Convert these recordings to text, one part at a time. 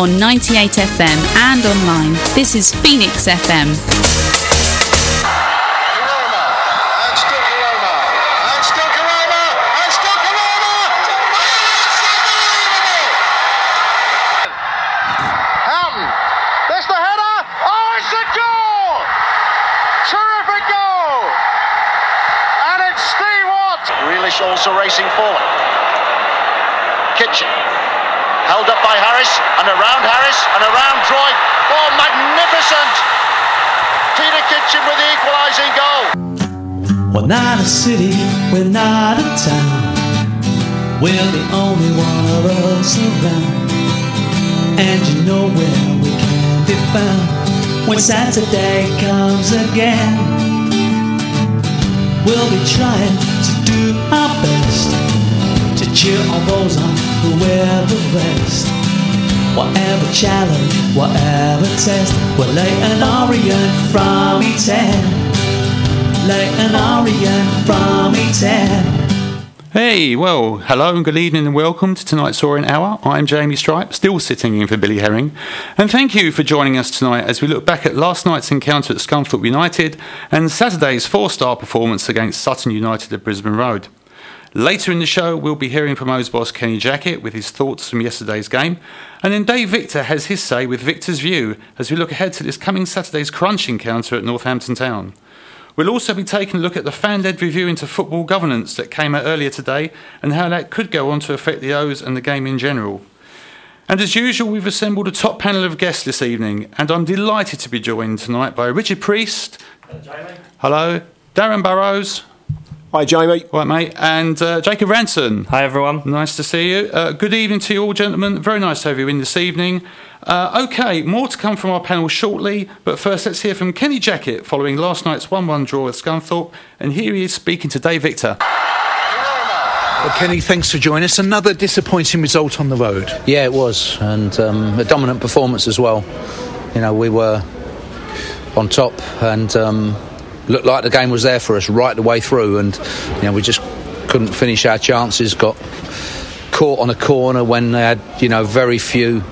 on 98 FM and online. This is Phoenix FM. Houghton. There's the header. Oh, it's a goal! Terrific goal! And it's Steve Watt. Grealish also racing forward. Kitchen. Held up by Harris and around Harris and around Droid. Oh, magnificent! Peter Kitchen with the equalising goal. We're not a city, we're not a town. We're the only one of us around. And you know where we can be found when Saturday comes again. We'll be trying to do our best to cheer on those on who wear the vest. Whatever challenge, whatever test, we'll lay an Orient from E10 like an Orient from E10. Hey, well, hello and good evening and welcome to tonight's Orient Hour. I'm Jamie Stripe, still sitting in for Billy Herring. And thank you for joining us tonight as we look back at last night's encounter at Scunthorpe United and Saturday's four star performance against Sutton United at Brisbane Road. Later in the show, we'll be hearing from O's boss Kenny Jackett with his thoughts from yesterday's game. And then Dave Victor has his say with Victor's View as we look ahead to this coming Saturday's crunch encounter at Northampton Town. We'll also be taking a look at the fan led review into football governance that came out earlier today and how that could go on to affect the O's and the game in general. And as usual, we've assembled a top panel of guests this evening, and I'm delighted to be joined tonight by Richard Priest. Hello. Darin Burrows. Hi, Jamie. Right, mate. And uh, Jacob Ranson. Hi, everyone. Nice to see you. Uh, good evening to you all, gentlemen. Very nice to have you in this evening. Uh, okay, more to come from our panel shortly, but first let's hear from Kenny Jackett following last night's 1 1 draw with Scunthorpe, and here he is speaking to Dave Victor. Well, Kenny, thanks for joining us. Another disappointing result on the road. Yeah, it was, and um, a dominant performance as well. You know, we were on top and um, looked like the game was there for us right the way through, and you know, we just couldn't finish our chances. Got caught on a corner when they had, you know, very few.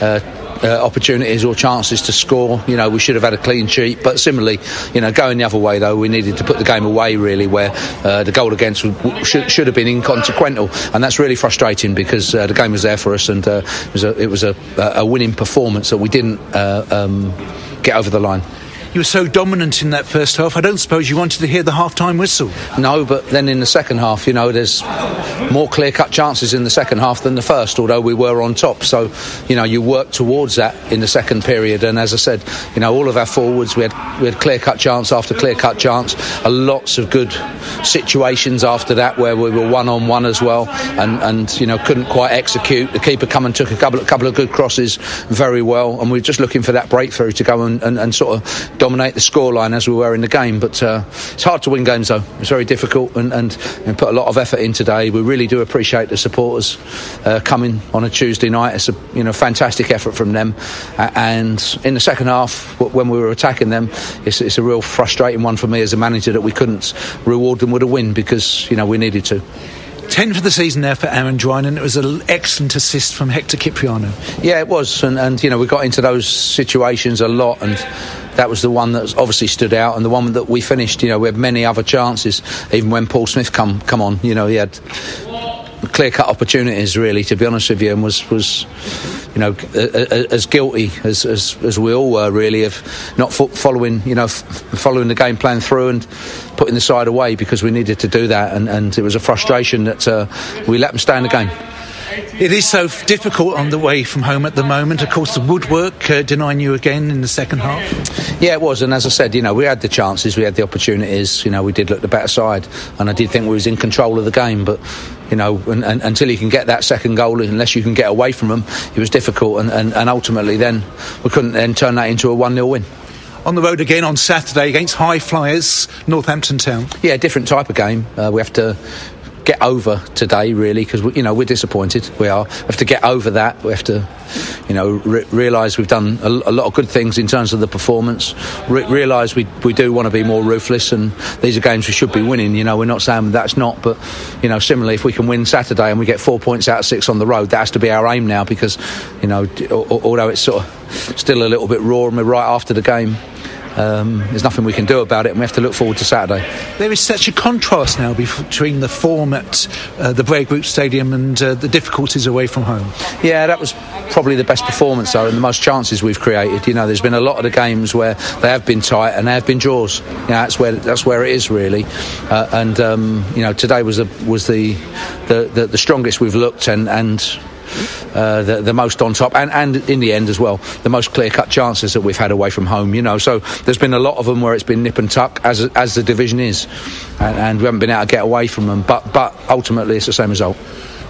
Uh, uh, opportunities or chances to score. You know, we should have had a clean sheet. But similarly, you know, going the other way though, we needed to put the game away really, where uh, the goal against would, should, should have been inconsequential, and that's really frustrating because uh, the game was there for us, and uh, it was a it was a, a winning performance that we didn't uh, um, get over the line. You were so dominant in that first half. I don't suppose you wanted to hear the half-time whistle. No, but then in the second half, you know, there's more clear-cut chances in the second half than the first. Although we were on top, so you know, you work towards that in the second period. And as I said, you know, all of our forwards, we had we had clear-cut chance after clear-cut chance. Uh, lots of good situations after that where we were one-on-one as well, and and you know couldn't quite execute. The keeper come and took a couple a couple of good crosses very well, and we we're just looking for that breakthrough to go and, and, and sort of dominate the scoreline as we were in the game. But uh, it's hard to win games, though. It's very difficult, and, and, and put a lot of effort in today. We really do appreciate the supporters uh, coming on a Tuesday night. It's a you know fantastic effort from them. And in the second half, when we were attacking them, it's, it's a real frustrating one for me as a manager that we couldn't reward them with a win because you know we needed to. 10 for the season there for Aaron Drinan, and it was an excellent assist from Hector Kyprianou. Yeah, it was, and, and you know we got into those situations a lot, and that was the one that obviously stood out, and the one that we finished. You know, we had many other chances, even when Paul Smith come come on. You know, he had clear cut opportunities, really, to be honest with you, and was was you know as guilty as, as, as we all were, really, of not following you know following the game plan through and putting the side away because we needed to do that, and, and it was a frustration that uh, we let them stay in the game. It is so difficult on the way from home at the moment. Of course, the woodwork uh, denying you again in the second half. Yeah, it was, and as I said, you know, we had the chances, we had the opportunities. You know, we did look the better side, and I did think we was in control of the game. But you know, and, and, until you can get that second goal, unless you can get away from them, it was difficult. And, and, and ultimately, then we couldn't then turn that into a one 0 win on the road again on Saturday against High Flyers, Northampton Town. Yeah, different type of game. Uh, we have to get over today, really, because you know we're disappointed. We are. We have to get over that. We have to, you know, re- realise we've done a, a, lot of good things in terms of the performance. Re- realise we we do want to be more ruthless, and these are games we should be winning. You know, we're not saying that's not, but you know, similarly, if we can win Saturday and we get four points out of six on the road, that has to be our aim now, because you know, although it's sort of still a little bit raw and we're right after the game um, there's nothing we can do about it, and we have to look forward to Saturday. There is such a contrast now between the form at uh, the Breyer Group Stadium and uh, the difficulties away from home. Yeah, that was probably the best performance though, and the most chances we've created. You know, there's been a lot of the games where they have been tight and they have been draws. You know, that's where that's where it is really. Uh, and um, you know, today was the was the the, the, the strongest we've looked, and and uh, the, the, most on top, and, and in the end as well, the most clear cut chances that we've had away from home. You know, so there's been a lot of them where it's been nip and tuck, as as the division is, and, and we haven't been able to get away from them. But but ultimately, it's the same result.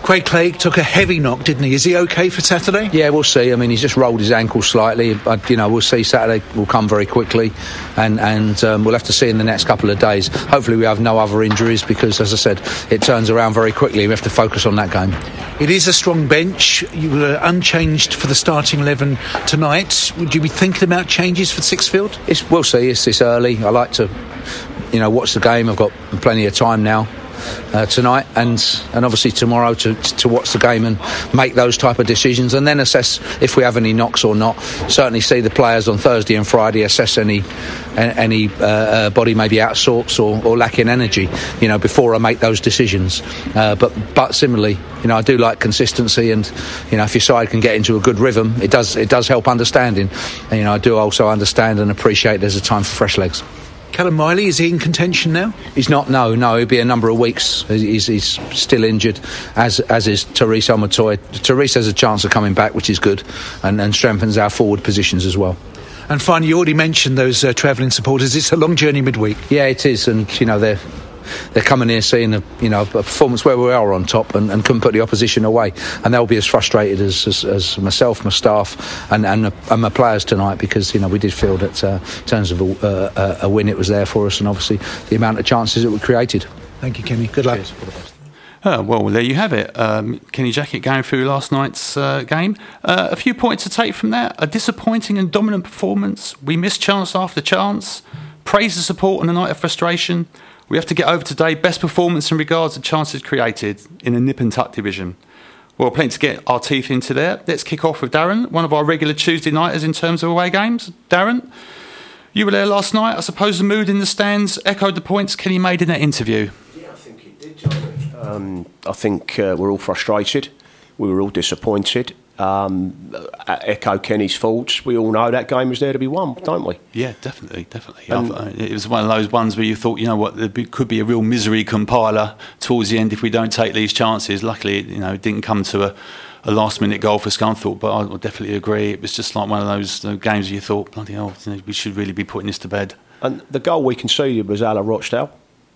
Craig Clay took a heavy knock, didn't he? Is he okay for Saturday? Yeah, we'll see. I mean, he's just rolled his ankle slightly, but you know, we'll see. Saturday will come very quickly, and and um, we'll have to see in the next couple of days. Hopefully, we have no other injuries because, as I said, it turns around very quickly. We have to focus on that game. It is a strong bench. You were unchanged for the starting eleven tonight. Would you be thinking about changes for Sixfield? It's, we'll see. It's, it's early. I like to, you know, watch the game. I've got plenty of time now uh, tonight and and obviously tomorrow to to watch the game and make those type of decisions and then assess if we have any knocks or not. Certainly see the players on Thursday and Friday assess any any uh, uh, body maybe out of sorts or, or, lacking energy. You know before I make those decisions. Uh, but but similarly, you know I do like consistency and you know if your side can get into a good rhythm, it does it does help understanding. And, you know I do also understand and appreciate there's a time for fresh legs. Callum Miley, is he in contention now? He's not, no, no. It'll be a number of weeks. He's, he's still injured, as as is Tyrese Omotoye. Tyrese has a chance of coming back, which is good, and, and strengthens our forward positions as well. And finally, you already mentioned those uh, travelling supporters. It's a long journey midweek. Yeah, it is, and you know they're they're coming here seeing a you know a performance where we are on top and, and couldn't put the opposition away, and they'll be as frustrated as, as, as myself, my staff, and, and, and, my players tonight because you know we did feel that uh, in terms of a, uh, a, win, it was there for us, and obviously the amount of chances that we created. Thank you, Kenny. Good luck. Uh, well, there you have it. Um, Kenny Jackett going through last night's uh, game. Uh, a few points to take from that. A disappointing and dominant performance. We missed chance after chance. Praise the support on a night of frustration. We have to get over today best performance in regards to chances created in the nip and tuck division. Well, plenty to get our teeth into there. Let's kick off with Darin, one of our regular Tuesday nighters in terms of away games. Darin, you were there last night. I suppose the mood in the stands echoed the points Kenny made in that interview. Yeah, I think it did, John. Um, I think uh, we're all frustrated. We were all disappointed um, echo Kenny's faults. We all know that game was there to be won, don't we? Yeah, definitely, definitely. Uh, it was one of those ones where you thought, you know what, there could be a real misery compiler towards the end if we don't take these chances. Luckily, you know, it didn't come to a, a last minute goal for Scunthorpe, but I definitely agree. It was just like one of those games where you thought, bloody hell, you know, we should really be putting this to bed. And the goal we conceded was Ala Rochdale.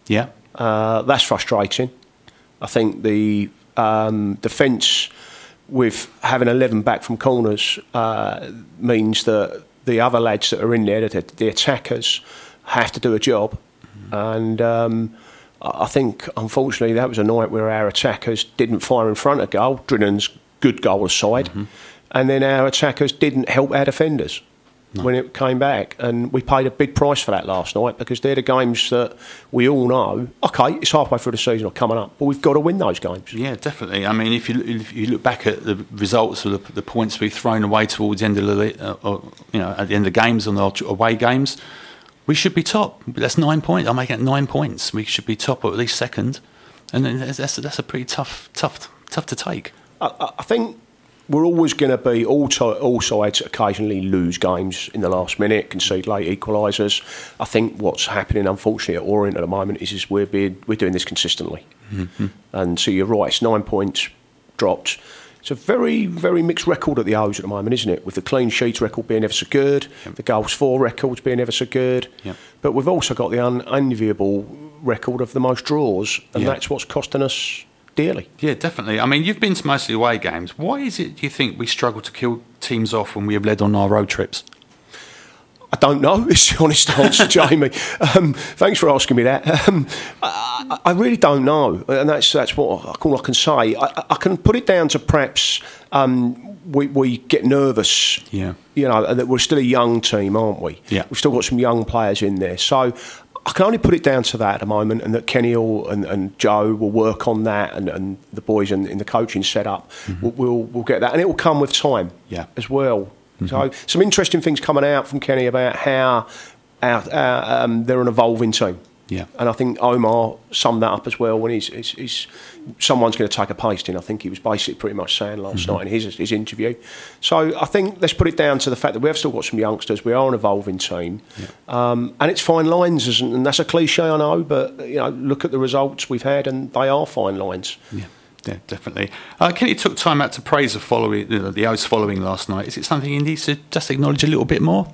Yeah. Uh, that's frustrating. I think the um, defence with having 11 back from corners uh, means that the other lads that are in there, the, the attackers, have to do a job. Mm-hmm. And um, I think, unfortunately, that was a night where our attackers didn't fire in front of goal. Drinan's good goal aside. Mm-hmm. And then our attackers didn't help our defenders no. when it came back. And we paid a big price for that last night because they're the games that we all know. Okay, it's halfway through the season or coming up, but we've got to win those games. Yeah, definitely. I mean, if you if you look back at the results of the, the points we've thrown away towards the end of the uh, or, you know at the end of games on the away games, we should be top. That's nine points. I'm making it nine points. We should be top or at least second, and that's that's a pretty tough tough tough to take. I, I think we're always going to be all, to, all sides occasionally lose games in the last minute, concede late equalisers. I think what's happening, unfortunately, at Orient at the moment is, is we're being, we're doing this consistently. Mm-hmm. And so you're right, it's nine points dropped. It's a very, very mixed record at the O's at the moment, isn't it? With the clean sheets record being ever so good, yep. the goals for records being ever so good. Yep. But we've also got the unenviable record of the most draws, and yep. that's what's costing us dearly. Yeah, definitely. I mean, you've been to mostly away games. Why is it, do you think, we struggle to kill teams off when we have led on our road trips? I don't know. Is the honest answer, Jamie. Um, thanks for asking me that. Um, I, I, really don't know, and that's that's what I, all I can say. I, I can put it down to perhaps um, we, we get nervous. Yeah. You know, that we're still a young team, aren't we? Yeah. We've still got some young players in there, so. I can only put it down to that at the moment, and that Kenny will, and, and Joe will work on that, and, and the boys in, in the coaching setup mm-hmm. will will will get that, and it will come with time, Yeah. as well. So mm-hmm. some interesting things coming out from Kenny about how our, uh, our, um, they're an evolving team. Yeah. And I think Omar summed that up as well when he's, he's, he's someone's going to take a pasting. I think he was basically pretty much saying last night in his, his interview. So I think let's put it down to the fact that we have still got some youngsters. We are an evolving team, um, and it's fine lines, isn't? And that's a cliche, I know, but you know, look at the results we've had, and they are fine lines. Yeah, yeah definitely. Uh, Kenny took time out to praise the following, the, the O's following last night. Is it something he needs to just acknowledge a little bit more?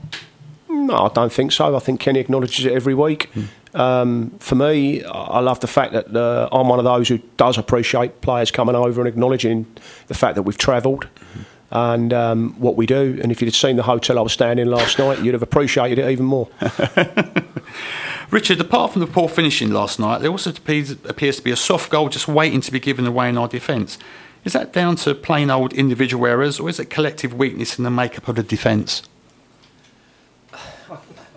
No, I don't think so. I think Kenny acknowledges it every week. Um, for me, I love the fact that uh, I'm one of those who does appreciate players coming over and acknowledging the fact that we've travelled and um, what we do. And if you'd seen the hotel I was staying in last night, you'd have appreciated it even more. Richard, apart from the poor finishing last night, there also appears to be a soft goal just waiting to be given away in our defence. Is that down to plain old individual errors, or is it collective weakness in the makeup of the defence?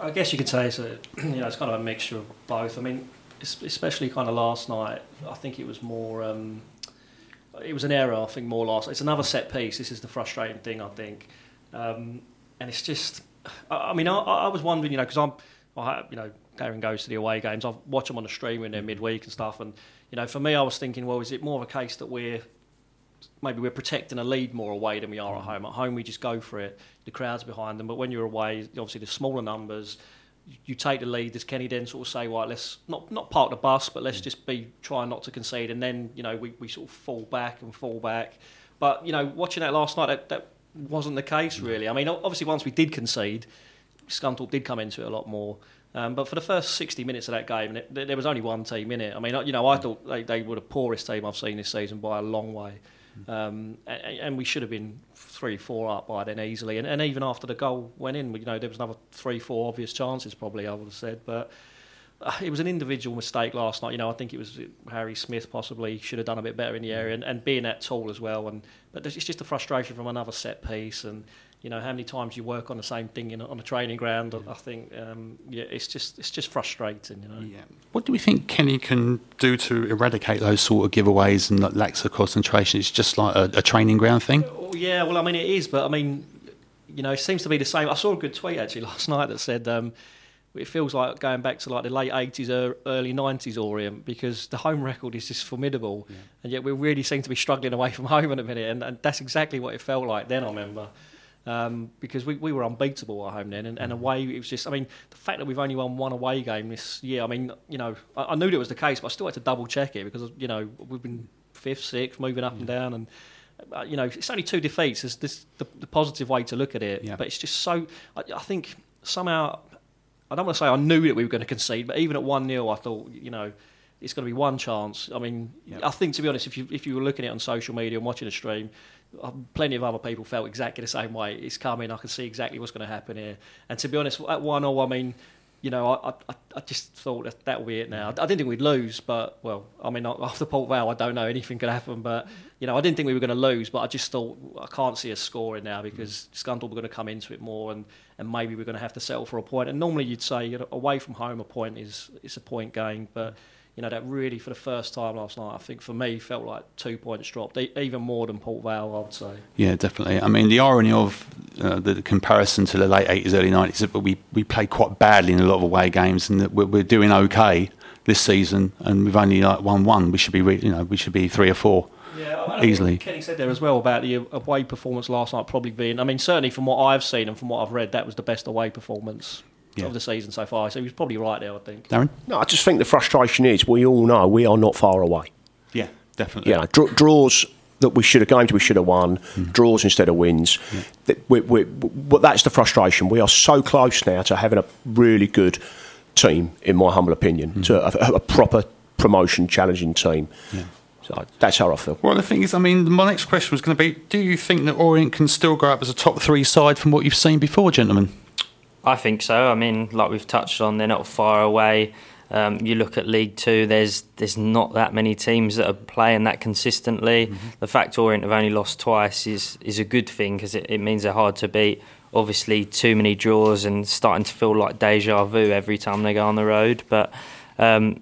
I guess you could say it's a, you know, it's kind of a mixture of both. I mean, especially kind of last night, I think it was more, um, it was an error. I think more last. It's another set piece. This is the frustrating thing, I think, um, and it's just. I, I mean, I, I was wondering, you know, because I'm, I, you know, Darin goes to the away games. I watch them on the stream in their midweek and stuff, and you know, for me, I was thinking, well, is it more of a case that we're maybe we're protecting a lead more away than we are at mm. home. At home, we just go for it. The crowd's behind them, but when you're away, obviously the smaller numbers, you take the lead. Does Kenny then sort of say, "Right, let's not not park the bus, but let's mm. just be trying not to concede," and then you know we, we sort of fall back and fall back. But you know, watching that last night, that, that wasn't the case mm. really. I mean, obviously once we did concede, Scunthorpe did come into it a lot more. Um, but for the first 60 minutes of that game, it, there was only one team in it. I mean, you know, I thought they, they were the poorest team I've seen this season by a long way. Um, and, and we should have been three, four up by then easily. And, and even after the goal went in, you know, there was another three, four obvious chances probably, I would have said. But uh, it was an individual mistake last night. You know, I think it was Harry Smith possibly should have done a bit better in the area and, and being that tall as well. And But it's just a frustration from another set piece. And, you know, how many times you work on the same thing in, on a training ground, I think, um, yeah, it's just it's just frustrating, you know. Yeah. What do we think Kenny can do to eradicate those sort of giveaways and that lacks of concentration? It's just like a, a training ground thing. Oh, yeah, well, I mean, it is, but I mean, you know, it seems to be the same. I saw a good tweet actually last night that said um, it feels like going back to like the late eighties, or early nineties Orient because the home record is just formidable, and yet we really seem to be struggling away from home in a minute, and, and that's exactly what it felt like then. I remember. Um, because we, we were unbeatable at home then, and, and away it was just. I mean, the fact that we've only won one away game this year. I mean, you know, I, I knew that was the case, but I still had to double check it because you know we've been fifth, sixth, moving up and down, and uh, you know it's only two defeats. Is this the, the positive way to look at it? Yeah. But it's just so. I, I think somehow I don't want to say I knew that we were going to concede, but even at one 0 I thought you know it's going to be one chance. I mean, I think to be honest, if you if you were looking at it on social media and watching a stream, Uh, plenty of other people felt exactly the same way. It's coming. I can see exactly what's going to happen here. And to be honest, at one 0 I mean. You know, I, I, I just thought that that would be it now. I didn't think we'd lose, but, well, I mean, after Port Vale, I don't know, anything could happen. But, you know, I didn't think we were going to lose, but I just thought, I can't see us scoring now because mm. Scunthorpe were going to come into it more and, and maybe we're going to have to settle for a point. And normally you'd say, you know, away from home, a point is, is a point gain. But, you know, that really, for the first time last night, I think for me, felt like two points dropped, e- even more than Port Vale, I would say. Yeah, definitely. I mean, the irony of uh, the comparison to the late 80s, early 90s is that we, we played quite badly in a lot of away games and that we're, we're doing okay this season and we've only like won one. We should be, re- you know, we should be three or four. Yeah, I- Easily. Kenny said there as well about the away performance last night probably being. I mean, certainly from what I've seen and from what I've read, that was the best away performance Yeah. of the season so far. So he was probably right there, I think. Darin? No, I just think the frustration is we all know we are not far away. Yeah, definitely. Yeah, know, draw, draws that we should have games we should have won, mm. draws instead of wins. That we, we, but that's the frustration. We are so close now to having a really good team, in my humble opinion, mm. to a, a proper promotion challenging team. Yeah. So that's how I feel. Well, the thing is, I mean, my next question was going to be: Do you think that Orient can still go up as a top three side from what you've seen before, gentlemen? I think so. I mean, like we've touched on, they're not far away. Um, you look at League Two. There's there's not that many teams that are playing that consistently. Mm-hmm. The fact Orient have only lost twice is is a good thing because it, it means they're hard to beat. Obviously, too many draws and starting to feel like deja vu every time they go on the road. But um,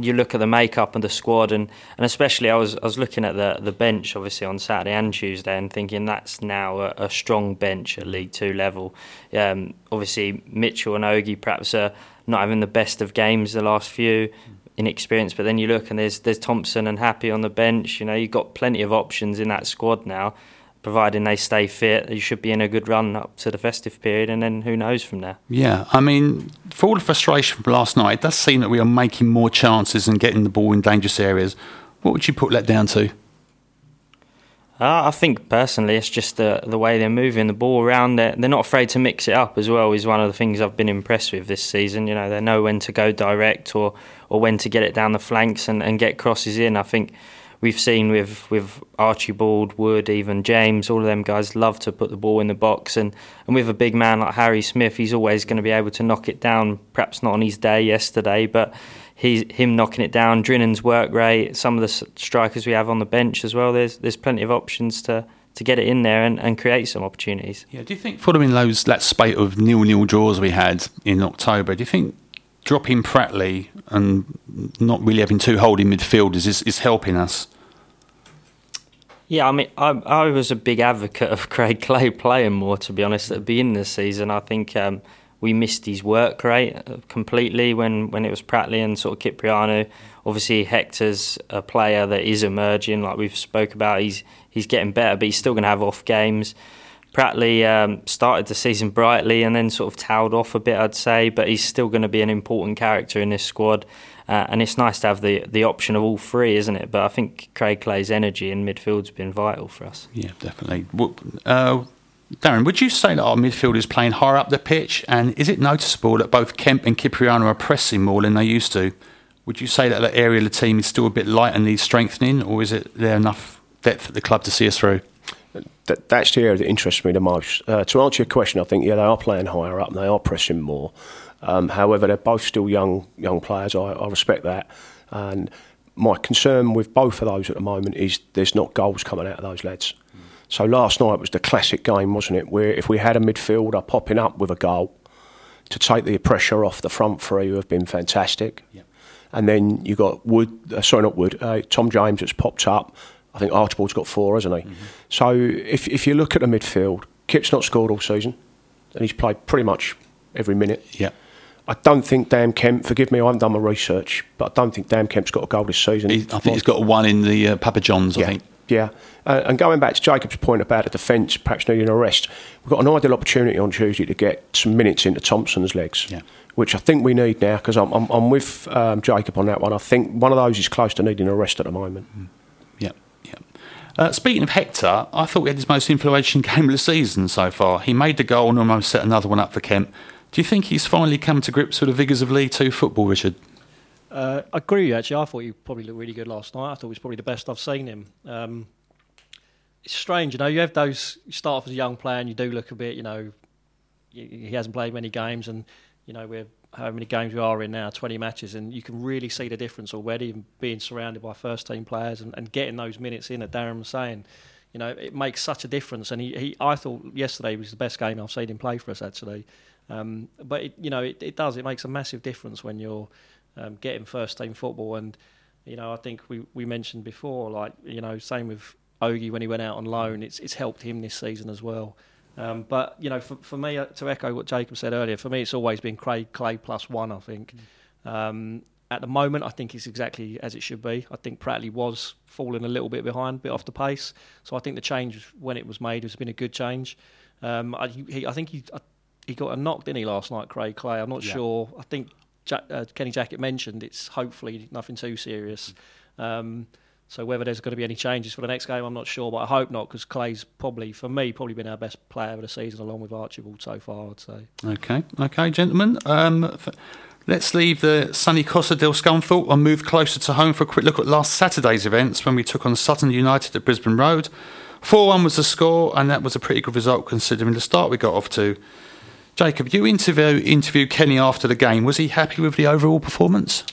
you look at the makeup of the squad, and, and especially I was I was looking at the the bench obviously on Saturday and Tuesday, and thinking that's now a, a strong bench at League Two level. Um, obviously, Mitchell and Ogie perhaps are not having the best of games the last few inexperienced. But then you look and there's there's Thompson and Happe on the bench. You know, you've got plenty of options in that squad now. Providing they stay fit, you should be in a good run up to the festive period, and then who knows from there. Yeah, I mean, for all the frustration from last night, it does seem that we are making more chances and getting the ball in dangerous areas. What would you put that down to? Uh, I think personally, it's just the the way they're moving the ball around. They're, they're not afraid to mix it up as well. Is one of the things I've been impressed with this season. You know, they know when to go direct or or when to get it down the flanks and, and get crosses in. I think we've seen with with Archibald, Wood, even James, all of them guys love to put the ball in the box. And, and with a big man like Harry Smith, he's always going to be able to knock it down. Perhaps not on his day yesterday, but he's him knocking it down. Drinan's work rate, some of the strikers we have on the bench as well. There's there's plenty of options to to get it in there and, and create some opportunities. Yeah. Do you think following those that spate of nil nil draws we had in October, do you think dropping Pratley and not really having two holding midfielders is, is helping us? Yeah, I mean, I, I was a big advocate of Craig Clay playing more, to be honest, at the beginning of the season. I think um, we missed his work rate uh, completely when, when it was Pratley and sort of Kyprianou. Obviously, Hector's a player that is emerging, like we've spoke about. He's he's getting better, but he's still going to have off games. Pratley um, started the season brightly and then sort of towed off a bit, I'd say, but he's still going to be an important character in this squad. Uh, and it's nice to have the, the option of all three, isn't it? But I think Craig Clay's energy in midfield's been vital for us. Yeah, definitely. Uh, Darin, would you say that our midfield is playing higher up the pitch? And is it noticeable that both Kemp and Kyprianou are pressing more than they used to? Would you say that that area of the team is still a bit light and needs strengthening, or is it there enough depth at the club to see us through? That, that's the area that interests me the most. Uh, to answer your question, I think yeah, they are playing higher up and they are pressing more. Um, however, they're both still young young players. I, I respect that, and my concern with both of those at the moment is there's not goals coming out of those lads. So last night was the classic game, wasn't it? Where if we had a midfielder popping up with a goal to take the pressure off the front three, who have been fantastic. Yeah. And then you got Wood, uh, sorry, not Wood, uh, Tom James that's popped up. I think Archibald's got four, hasn't he? Mm-hmm. So if, if you look at the midfield, Kip's not scored all season, and he's played pretty much every minute. Yeah. I don't think Dan Kemp, forgive me, I haven't done my research, but I don't think Dan Kemp's got a goal this season. He, I think he's got one in the uh, Papa John's, yeah. I think. Yeah, uh, and going back to Jacob's point about the defence perhaps needing a rest, we've got an ideal opportunity on Tuesday to get some minutes into Thompson's legs, yeah. which I think we need now because I'm, I'm, I'm, with um, Jacob on that one. I think one of those is close to needing a rest at the moment. Mm. Uh, speaking of Hector, I thought he had his most influential game of the season so far. He made the goal and almost set another one up for Kemp. Do you think he's finally come to grips with the vigours of League Two football, Richard? Uh, I agree actually. I thought he probably looked really good last night. I thought he was probably the best I've seen him. Um, it's strange, you know. You have those. You start off as a young player, and you do look a bit, you know. He hasn't played many games, and you know we're how many games we are in now, 20 matches, and you can really see the difference already being surrounded by first team players and, and getting those minutes in that Darin was saying. You know, it makes such a difference. And he, he I thought yesterday was the best game I've seen him play for us, actually. Um, but, it, you know, it, it does. It makes a massive difference when you're um, getting first team football. And, you know, I think we, we mentioned before, like, you know, same with Ogie when he went out on loan. It's it's helped him this season as well. Um, but you know, for, for me, uh, to echo what Jacob said earlier, for me, it's always been Craig Clay plus one. I think. Um, at the moment, I think it's exactly as it should be. I think Pratley was falling a little bit behind, a bit off the pace. So I think the change when it was made has been a good change. Um, I, he, I think he he got a knock, didn't he, last night, Craig Clay? I'm not yeah. sure. I think Jack, uh, Kenny Jackett mentioned it's hopefully nothing too serious. Um, so whether there's going to be any changes for the next game, I'm not sure, but I hope not because Clay's probably, for me, probably been our best player of the season along with Archibald so far. I'd say. Okay, okay, gentlemen. Um, let's leave the sunny Costa del Scunthorpe and move closer to home for a quick look at last Saturday's events when we took on Sutton United at Brisbane Road. 4 1 was the score, and that was a pretty good result considering the start we got off to. Jacob, you interview interviewed Kenny after the game. Was he happy with the overall performance?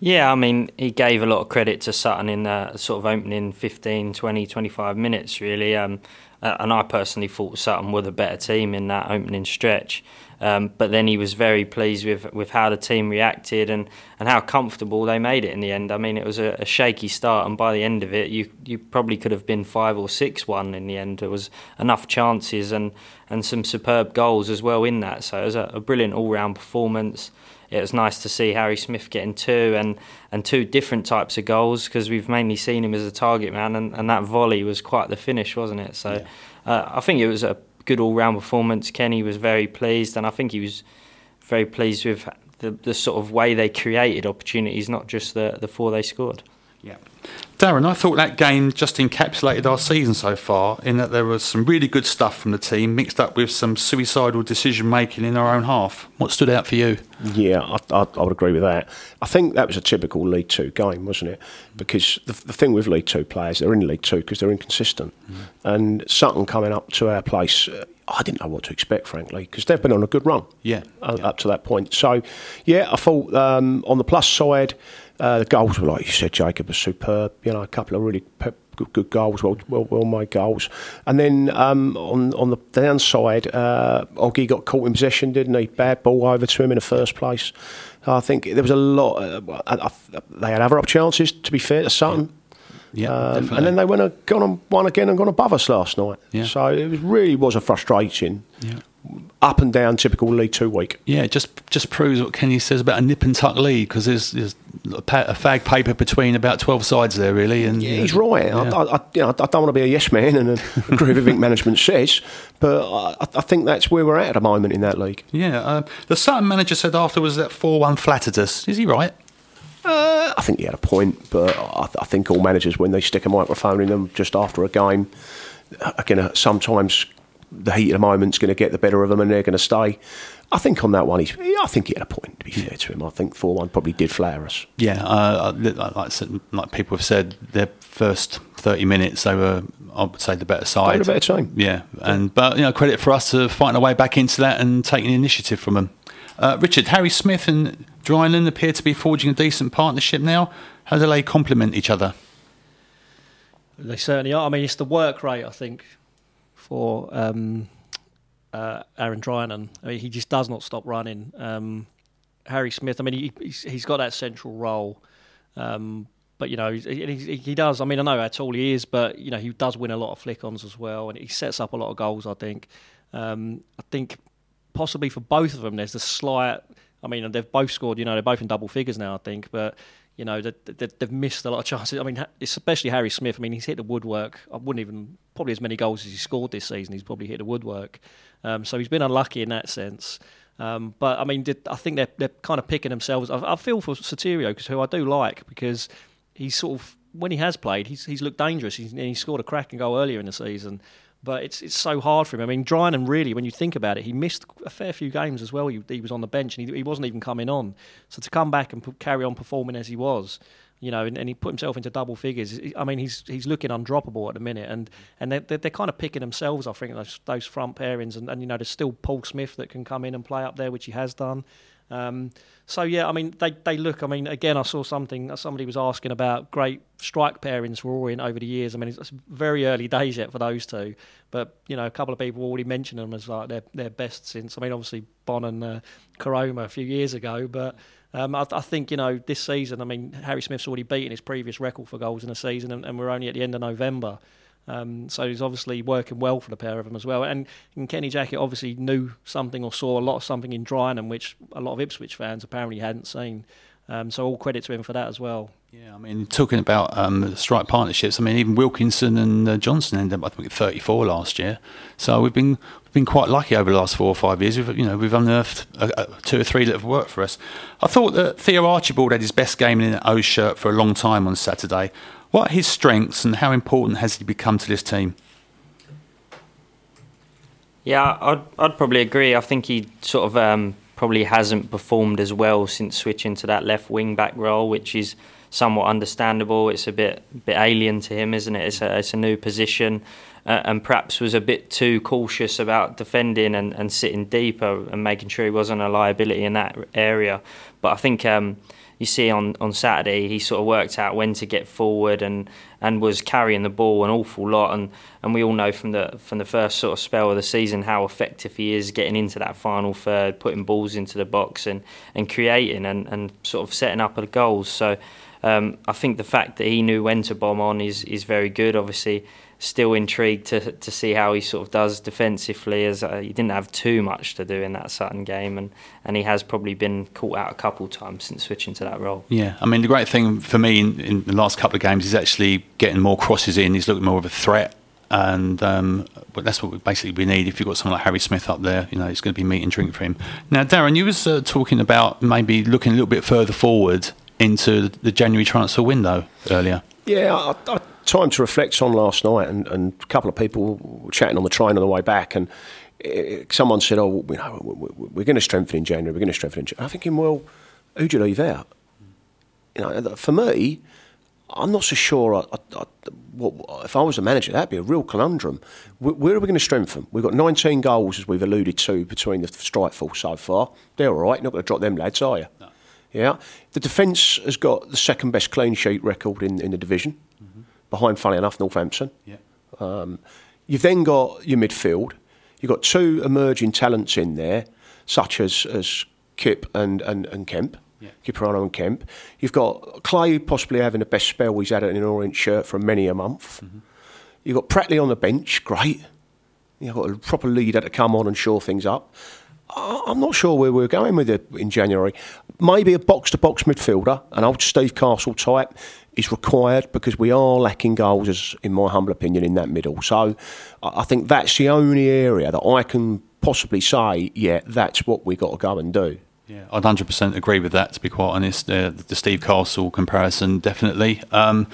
Yeah, I mean, he gave a lot of credit to Sutton in the sort of opening 15, 20, 25 minutes, really. Um, and I personally thought Sutton were the better team in that opening stretch. Um, but then he was very pleased with, with how the team reacted and, and how comfortable they made it in the end. I mean, it was a, a shaky start, and by the end of it, you you probably could have been five or six one in the end. There was enough chances and, and some superb goals as well in that. So it was a, a brilliant all round performance it was nice to see Harry Smith getting two and, and two different types of goals because we've mainly seen him as a target man, and, and that volley was quite the finish, wasn't it? So yeah. uh, I think it was a good all round performance. Kenny was very pleased, and I think he was very pleased with the, the sort of way they created opportunities, not just the, the four they scored. Yeah. Darin, I thought that game just encapsulated our season so far in that there was some really good stuff from the team mixed up with some suicidal decision making in our own half. What stood out for you? Yeah, I, I, I, would agree with that. I think that was a typical League Two game, wasn't it? Because the, the thing with League Two players, they're in League Two because they're inconsistent. Mm. And Sutton coming up to our place, uh, I didn't know what to expect, frankly, because they've been on a good run. Yeah, uh, yeah. up to that point. So, yeah, I thought um, on the plus side. Uh, the goals were, like you said, Jacob, were superb. You know, a couple of really good, good goals, well, well, well made goals. And then um, on on the downside, uh, Ogie got caught in possession, didn't he? Bad ball over to him in the first place. I think there was a lot. Uh, I, I, they had other chances, to be fair to Sutton. Yeah, um, and then they went and gone on one again and gone above us last night. Yeah. So it was, really was a frustrating. Yeah up and down typical League Two week. Yeah, just just proves what Kenny says about a nip and tuck league because there's, there's a, fag paper between about twelve sides there, really. And yeah, he's right. Yeah. I, I, you know, I don't want to be a yes man and agree with everything management says, but I, I, think that's where we're at at the moment in that league. Yeah, uh, the Sutton manager said afterwards that four one flattered us. Is he right? Uh, I think he had a point, but I, I think all managers when they stick a microphone in them just after a game, again, sometimes the heat of the moment's going to get the better of them and they're going to stay. I think on that one, he's, I think he had a point. To be fair to him, I think four one probably did flatter us. Yeah, uh, like, said, like people have said, their first thirty minutes they were, I would say, the better side. They were better team. Yeah, and but you know, credit for us to fighting our way back into that and taking the initiative from them. Uh, Richard, Harry Smith and Drinan appear to be forging a decent partnership now. How do they complement each other? They certainly are. I mean, it's the work rate. I think for um, uh, Aaron Drinan. I mean, he just does not stop running. Um, Harry Smith. I mean, he, he's, he's got that central role. Um, but you know he, he, does. I mean, I know how tall he is, but you know he does win a lot of flick-ons as well, and he sets up a lot of goals. I think. Um, I think possibly for both of them, there's a slight. I mean, they've both scored. You know, they're both in double figures now. I think, but you know, they, have missed a lot of chances. I mean, especially Harry Smith. I mean, he's hit the woodwork. I wouldn't even probably as many goals as he scored this season. He's probably hit the woodwork. Um, so he's been unlucky in that sense. Um, but I mean, did, I think they're they're kind of picking themselves. I, I feel for Sotiriou because who I do like because he's sort of when he has played, he's he's looked dangerous. He's, he scored a cracking goal earlier in the season. But it's it's so hard for him. I mean, Drinan really, when you think about it, he missed a fair few games as well. He, he was on the bench and he, he wasn't even coming on. So to come back and carry on performing as he was, you know, and, and, he put himself into double figures. I mean, he's he's looking undroppable at the minute, and and they're, they're, they're kind of picking themselves. I think those those front pairings, and, and you know, there's still Paul Smith that can come in and play up there, which he has done. Um, so yeah, I mean they, they look. I mean again, I saw something. Somebody was asking about great strike pairings for Orient over the years. I mean it's, very early days yet for those two, but you know a couple of people already mentioned them as like their their best since. I mean obviously Bonne and uh, Koroma a few years ago, but. Um, I, I, think you know this season. I mean, Harry Smith's already beaten his previous record for goals in a season, and, and we're only at the end of November. Um, so he's obviously working well for the pair of them as well. And, and, Kenny Jackett obviously knew something or saw a lot of something in Drinan, which a lot of Ipswich fans apparently hadn't seen. Um, so all credit to him for that as well. Yeah, I mean, talking about um, strike partnerships, I mean, even Wilkinson and uh, Johnson ended up, I think, at 34 last year. So we've been we've been quite lucky over the last four or five years. We've, you know, we've unearthed two or three that have worked for us. I thought that Theo Archibald had his best game in an O shirt for a long time on Saturday. What are his strengths and how important has he become to this team? Yeah, I'd, I'd probably agree. I think he sort of um, probably hasn't performed as well since switching to that left wing back role, which is somewhat understandable. It's a bit bit alien to him, isn't it? It's a, it's a new position, uh, and perhaps was a bit too cautious about defending and, and sitting deeper and making sure he wasn't a liability in that area. But I think. Um, you see on, on Saturday he sort of worked out when to get forward and, and was carrying the ball an awful lot and, and we all know from the from the first sort of spell of the season how effective he is getting into that final third, putting balls into the box and, and creating and, and sort of setting up the goals. So um, I think the fact that he knew when to bomb on is is very good. Obviously, still intrigued to to see how he sort of does defensively, as uh, he didn't have too much to do in that Sutton game, and, and he has probably been caught out a couple times since switching to that role. Yeah, I mean the great thing for me in, in the last couple of games is actually getting more crosses in. He's looking more of a threat and um, but that's what we basically we need. If you've got someone like Harry Smith up there, you know it's going to be meat and drink for him. Now, Darin, you was uh, talking about maybe looking a little bit further forward into the January transfer window earlier. Yeah, I, I, time to reflect on last night, and, and a couple of people were chatting on the train on the way back, and it, eh, someone said, "Oh, you know, we're going to strengthen in January. We're going to strengthen in." January. I'm thinking, well, who'd you leave out? You know, for me, I'm not so sure. I, I, what, if I was a manager, that'd be a real conundrum. Where, where are we going to strengthen? We've got 19 goals, as we've alluded to, between the strike force so far. They're all right. You're not going to drop them lads, are you? No. Yeah. The defence has got the second best clean sheet record in, in the division, mm-hmm. behind, funny enough, Northampton. Yeah. Um, you've then got your midfield. You've got two emerging talents in there, such as, as Kip and, and, and Kemp. Yeah. Kyprianou and Kemp. You've got Clay possibly having the best spell he's had in an orange shirt for many a month. Mm-hmm. You've got Pratley on the bench, great. You've got a proper leader to come on and shore things up. I'm not sure where we're going with it in January. Maybe a box to box midfielder, an old Steve Castle type, is required because we are lacking goals, as in my humble opinion, in that middle. So I think that's the only area that I can possibly say, yeah, that's what we've got to go and do. Yeah, I'd 100% agree with that, to be quite honest. Uh, the Steve Castle comparison, definitely. Um,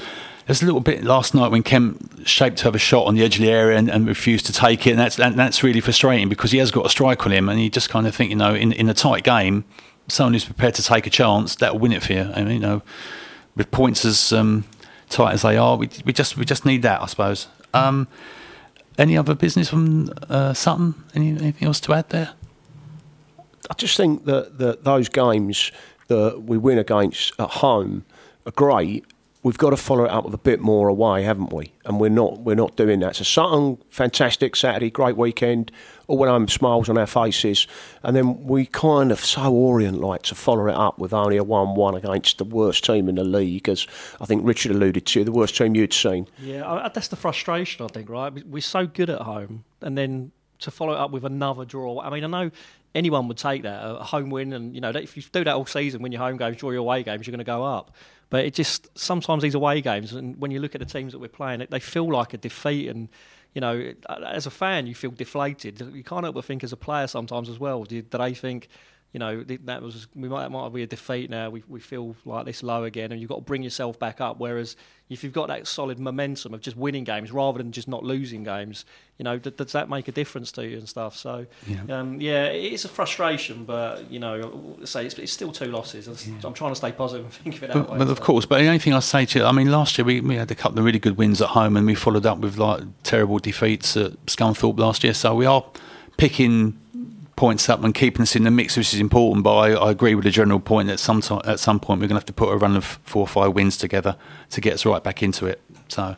there's a little bit last night when Kemp shaped to have a shot on the edge of the area and, and refused to take it, and that's and that's really frustrating because he has got a strike on him, and you just kind of think, you know, in in a tight game, someone who's prepared to take a chance that'll win it for you. I mean, you know, with points as um, tight as they are, we we just we just need that, I suppose. Um, any other business from uh, Sutton? Any, anything else to add there? I just think that, that those games that we win against at home are great we've got to follow it up with a bit more away, haven't we? And we're not we're not doing that. So Sutton, fantastic Saturday, great weekend. All went home smiles on our faces, and then we kind of so Orient like to follow it up with only a one-one against the worst team in the league, as I think Richard alluded to, the worst team you'd seen. Yeah, that's the frustration I think. Right, we're so good at home, and then to follow it up with another draw. I mean, I know anyone would take that a home win, and you know if you do that all season, win your home games, draw your away games, you're going to go up. But it just sometimes these away games, and when you look at the teams that we're playing, they feel like a defeat. And you know, as a fan, you feel deflated. You can't help but think as a player sometimes as well. Did, did they think? You know that was we might might be a defeat now. We we feel like this low again, and you've got to bring yourself back up. Whereas if you've got that solid momentum of just winning games rather than just not losing games, you know, does that make a difference to you and stuff? So, yeah, um, yeah it's a frustration, but you know, say it's, it's still two losses. Yeah. I'm trying to stay positive and think of it that but, way. But so. of course, but the only thing I say to you, I mean, last year we, we had a couple of really good wins at home, and we followed up with like terrible defeats at Scunthorpe last year. So we are picking points up and keeping us in the mix, which is important. But I, I agree with the general point that some at some point we're going to have to put a run of four or five wins together to get us right back into it. So,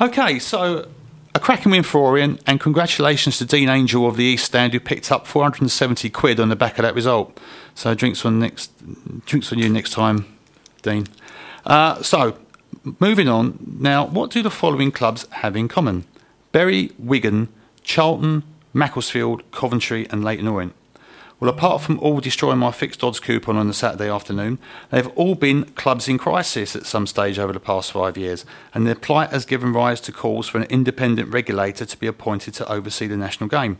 okay, so a cracking win for Orient, and congratulations to Dean Angel of the East Stand who picked up 470 quid on the back of that result. So drinks on next, drinks on you next time, Dean. Uh, so moving on now, what do the following clubs have in common? Bury, Wigan, Charlton, Macclesfield, Coventry, and Leyton Orient. Well, apart from all destroying my fixed odds coupon on the Saturday afternoon, they've all been clubs in crisis at some stage over the past five years, and their plight has given rise to calls for an independent regulator to be appointed to oversee the national game.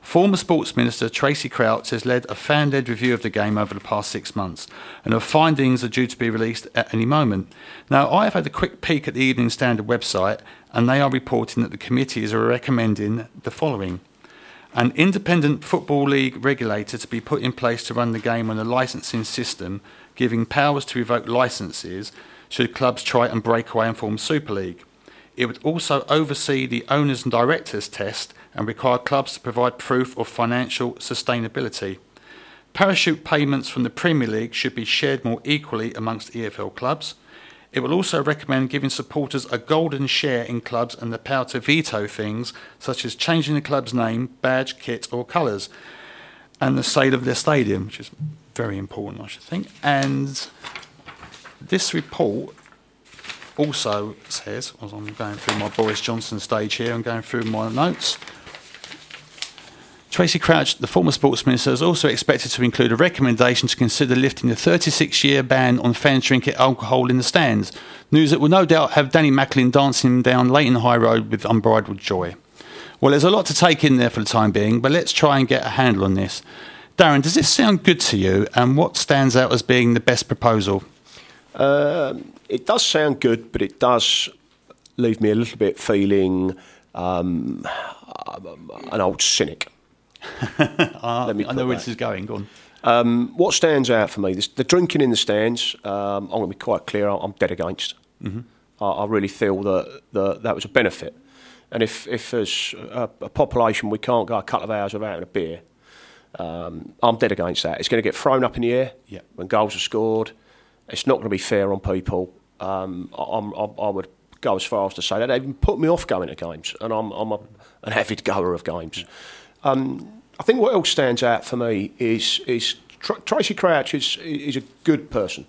Former Sports Minister Tracey Crouch has led a fan led review of the game over the past six months, and her findings are due to be released at any moment. Now, I have had a quick peek at the Evening Standard website, and they are reporting that the committee is recommending the following An independent Football League regulator to be put in place to run the game on a licensing system, giving powers to revoke licenses should clubs try and break away and form Super League. It would also oversee the owners and directors test and require clubs to provide proof of financial sustainability. Parachute payments from the Premier League should be shared more equally amongst EFL clubs. It will also recommend giving supporters a golden share in clubs and the power to veto things such as changing the club's name, badge, kit, or colours, and the sale of their stadium, which is very important, I should think. And this report also says, as I'm going through my Boris Johnson stage here and going through my notes, Tracey Crouch, the former sports minister, is also expected to include a recommendation to consider lifting the 36 year ban on fans drinking alcohol in the stands. News that will no doubt have Danny Macklin dancing down Leyton High Road with unbridled joy. Well, there's a lot to take in there for the time being, but let's try and get a handle on this. Darin, does this sound good to you, and what stands out as being the best proposal? Um, it does sound good, but it does leave me a little bit feeling um, an old cynic. Uh, Let me I know where that. this is going. Go on. Um, what stands out for me, this, the drinking in the stands, um, I'm going to be quite clear, I'm dead against. Mm-hmm. I, I really feel that, that that was a benefit. And if, if as a, a population we can't go a couple of hours without a beer, um, I'm dead against that. It's going to get thrown up in the air Yeah. when goals are scored. It's not going to be fair on people. Um, I, I'm, I, I would go as far as to say that they even put me off going to games, and I'm, I'm a, an avid goer of games. Um, I think what else stands out for me is is Tr- Tracey Crouch is is a good person,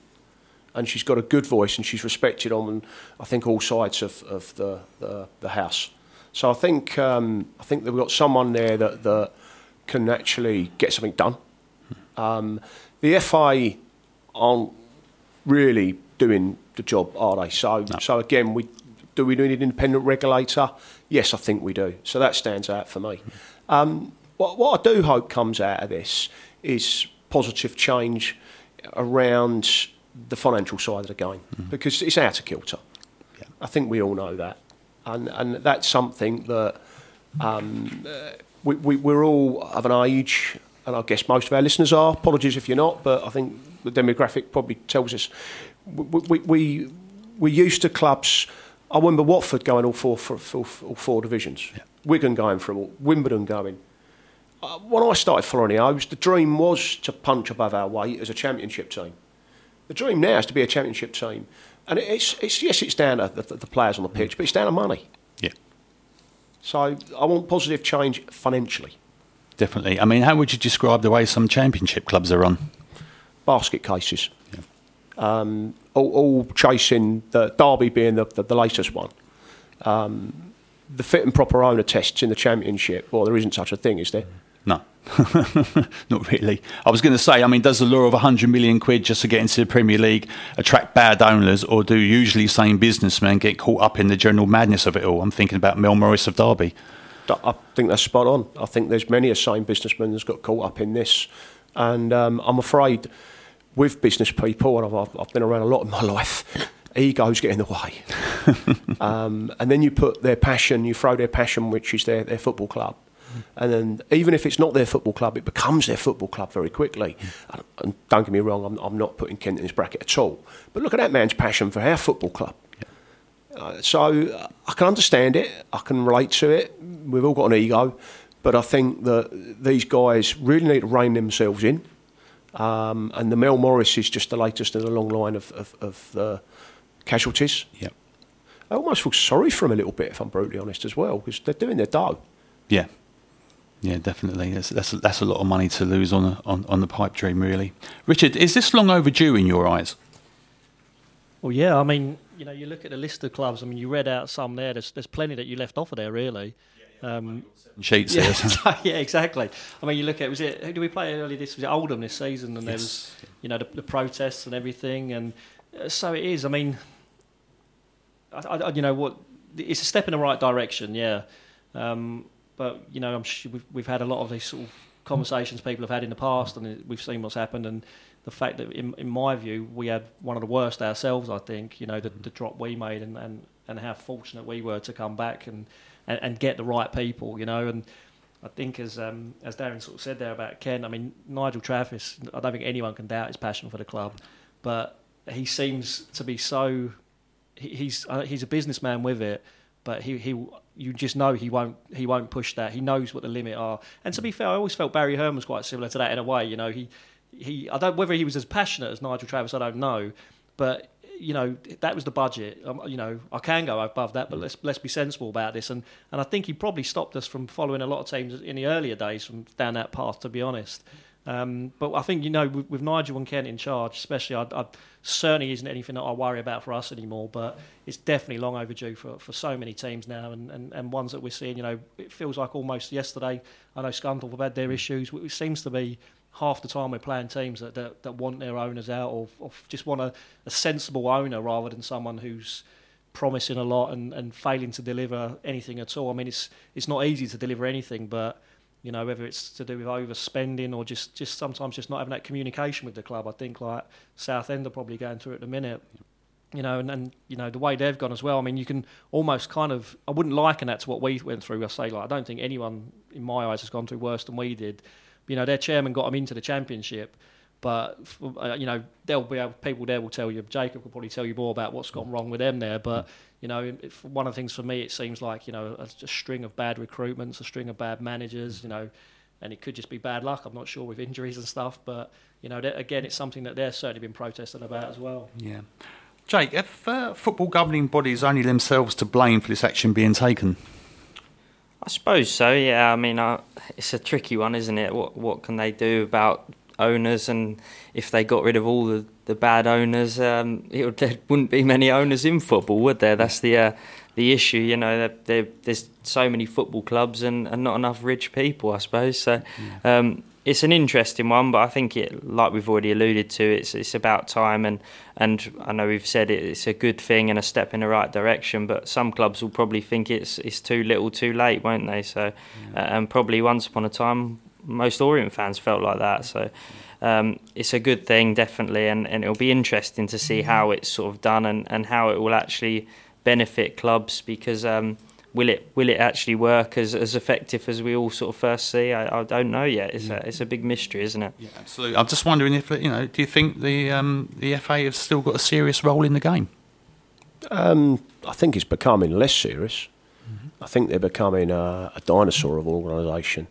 and she's got a good voice, and she's respected on I think all sides of, of the, the the house. So I think um, I think that we've got someone there that that can actually get something done. Um, the FA aren't really doing the job, are they? So so again, we do we need an independent regulator? Yes, I think we do. So that stands out for me. Um, what, what I do hope comes out of this is positive change around the financial side of the game because it's out of kilter. I think we all know that, and and that's something that um, we, we we're all of an age, and I guess most of our listeners are. Apologies if you're not, but I think the demographic probably tells us we we we, we used to clubs. I remember Watford going all four for, for, all four divisions. Wigan going for them all, Wimbledon going. Uh, when I started following the O's, the dream was to punch above our weight as a championship team. The dream now is to be a championship team, and it's, it's yes, it's down to the, the players on the pitch, but it's down to money. Yeah. So I want positive change financially. Definitely. I mean, how would you describe the way some championship clubs are run? Basket cases, um, all, all chasing the Derby being the, the, the latest one. Um, the fit and proper owner tests in the championship. Well, there isn't such a thing, is there? No, not really. I was going to say, I mean, does the lure of 100 million quid just to get into the Premier League attract bad owners, or do usually sane businessmen get caught up in the general madness of it all? I'm thinking about Mel Morris of Derby. I think that's spot on. I think there's many a sane businessman that's got caught up in this, and um, I'm afraid with business people, and I've, I've, been around a lot in my life, egos get in the way. um, and then you put their passion, you throw their passion, which is their, their football club. And then, even if it's not their football club, it becomes their football club very quickly. And, and don't get me wrong, I'm, I'm not putting Kent in this bracket at all. But look at that man's passion for our football club. Uh, so I can understand it. I can relate to it. We've all got an ego, but I think that these guys really need to rein themselves in. Um, and the Mel Morris is just the latest in a long line of, of, of the casualties. Yep. I almost feel sorry for them a little bit, if I'm brutally honest, as well, because they're doing their dough. Yeah. Yeah, definitely. That's, that's, that's a lot of money to lose on, a, on, on the pipe dream, really. Richard, is this long overdue in your eyes? Well, yeah, I mean, you know, you look at the list of clubs. I mean, you read out some there. There's, there's plenty that you left off of there, really. Um, Sheets yeah, yeah, exactly. I mean, you look at was it who did we play early this was it Oldham this season, and there was you know the, the protests and everything, and uh, so it is. I mean, I, I, you know what? It's a step in the right direction, yeah. Um, but you know, I'm sure we've, we've had a lot of these sort of conversations people have had in the past, and we've seen what's happened, and the fact that, in, in my view, we had one of the worst ourselves. I think you know the, the drop we made, and, and, and how fortunate we were to come back and, and, and get the right people. You know, and I think as um, as Darin sort of said there about Ken, I mean Nigel Travis, I don't think anyone can doubt his passion for the club, but he seems to be so. He, he's uh, he's a businessman with it, but he he you just know he won't he won't push that. He knows what the limit are. And to be fair, I always felt Barry Hearn was quite similar to that in a way. You know, he he I don't whether he was as passionate as Nigel Travis, I don't know, but you know that was the budget. Um, you know, I can go above that, but let's let's be sensible about this. And and I think he probably stopped us from following a lot of teams in the earlier days from down that path. To be honest. Um, but I think you know with, with, Nigel and Kent in charge, especially, I, I, certainly isn't anything that I worry about for us anymore. But it's definitely long overdue for, for so many teams now, and, and, and ones that we're seeing. You know, it feels like almost yesterday. I know Scunthorpe have had their issues. It seems to be half the time we're playing teams that that, that want their owners out, or, or just want a, a sensible owner rather than someone who's promising a lot and, and failing to deliver anything at all. I mean, it's it's not easy to deliver anything, but you know whether it's to do with overspending or just just sometimes just not having that communication with the club. I think like Southend are probably going through at the minute. You know, and, and you know the way they've gone as well. I mean, you can almost kind of. I wouldn't liken that to what we went through. I say like I don't think anyone in my eyes has gone through worse than we did you know, their chairman got them into the championship. But uh, you know, there'll be people there will tell you. Jacob will probably tell you more about what's gone wrong with them there. But you know, if, one of the things for me, it seems like you know a, a string of bad recruitments, a string of bad managers. You know, and it could just be bad luck. I'm not sure with injuries and stuff. But you know, again, it's something that they're certainly been protesting about as well. Yeah. Jake, have uh, football governing bodies only themselves to blame for this action being taken? I suppose so. Yeah, I mean, uh, it's a tricky one, isn't it? What what can they do about owners, and if they got rid of all the, the bad owners, um, would, there wouldn't be many owners in football, would there? That's the uh, the issue. You know, there, there, there's so many football clubs and, and not enough rich people, I suppose. So, um, it's an interesting one, but I think it, like we've already alluded to, it's it's about time, and and I know we've said it, it's a good thing and a step in the right direction. But some clubs will probably think it's it's too little, too late, won't they? So, yeah. uh, and probably once upon a time, most Orient fans felt like that. So. Um, it's a good thing, definitely, and, and it'll be interesting to see how it's sort of done and, and how it will actually benefit clubs because um, will it will it actually work as, as effective as we all sort of first see? I, I don't know yet. It's yeah. a it's a big mystery, isn't it? Yeah, absolutely. I'm just wondering if you know. Do you think the um, the FA has still got a serious role in the game? Um, I think it's becoming less serious. Mm-hmm. I think they're becoming a, a dinosaur of organisation.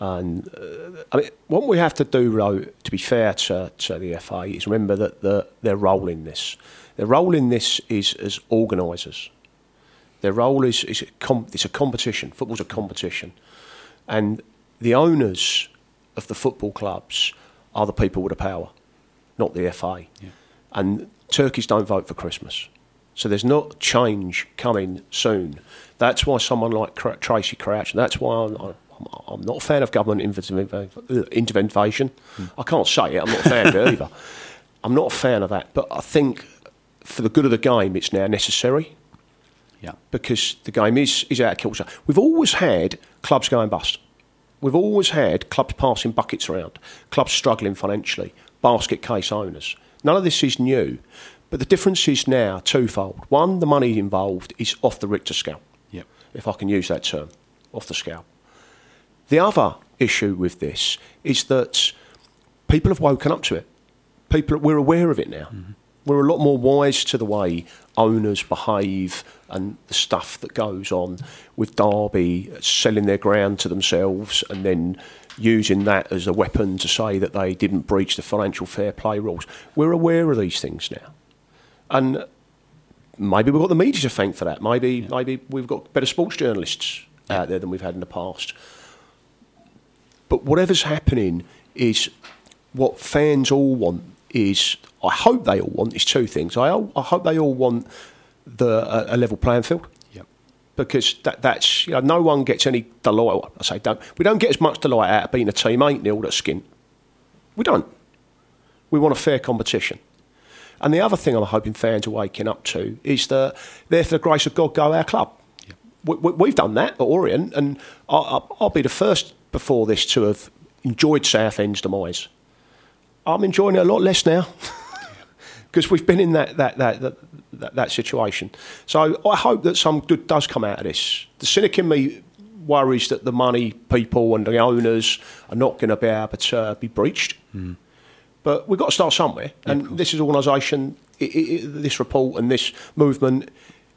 And uh, I mean, what we have to do, though, to be fair to, to the FA, is remember that the, their role in this, their role in this is as organisers their role is, is a com- it's a competition. Football's a competition. And the owners of the football clubs are the people with the power, not the FA. Yeah. And turkeys don't vote for Christmas. So there's not change coming soon. That's why someone like Tracey Crouch, that's why I'm, I'm, not a fan of government intervention. Mm. I can't say it, I'm not a fan of it either. I'm not a fan of that. But I think for the good of the game, it's now necessary. Yeah. Because the game is, is out of kilter. We've always had clubs going bust. We've always had clubs passing buckets around, clubs struggling financially, basket case owners. None of this is new. But the difference is now twofold. One, the money involved is off the Richter scale, yep. if I can use that term, off the scale. The other issue with this is that people have woken up to it. People, we're aware of it now. Mm-hmm we're a lot more wise to the way owners behave and the stuff that goes on with Derby selling their ground to themselves and then using that as a weapon to say that they didn't breach the financial fair play rules. We're aware of these things now. And maybe we've got the media to thank for that. Maybe yeah. maybe we've got better sports journalists yeah. out there than we've had in the past. But whatever's happening is what fans all want is I hope they all want is two things. I, I hope they all want the a, level playing field. Yep. Because that, that's you know no one gets any delight. I say don't we don't get as much delight out of being a team eight nil that's skin. We don't. We want a fair competition. And the other thing I'm hoping fans are waking up to is that there, for the grace of God, go our club. Yep. We, have done that at Orient, and I'll, I'll be the first before this to have enjoyed Southend's demise. I'm enjoying it a lot less now. because we've been in that that, that that, that that situation. So I hope that some good does come out of this. The cynic in me worries that the money people and the owners are not going to be able to be breached. But we've got to start somewhere, and this is organisation, this report and this movement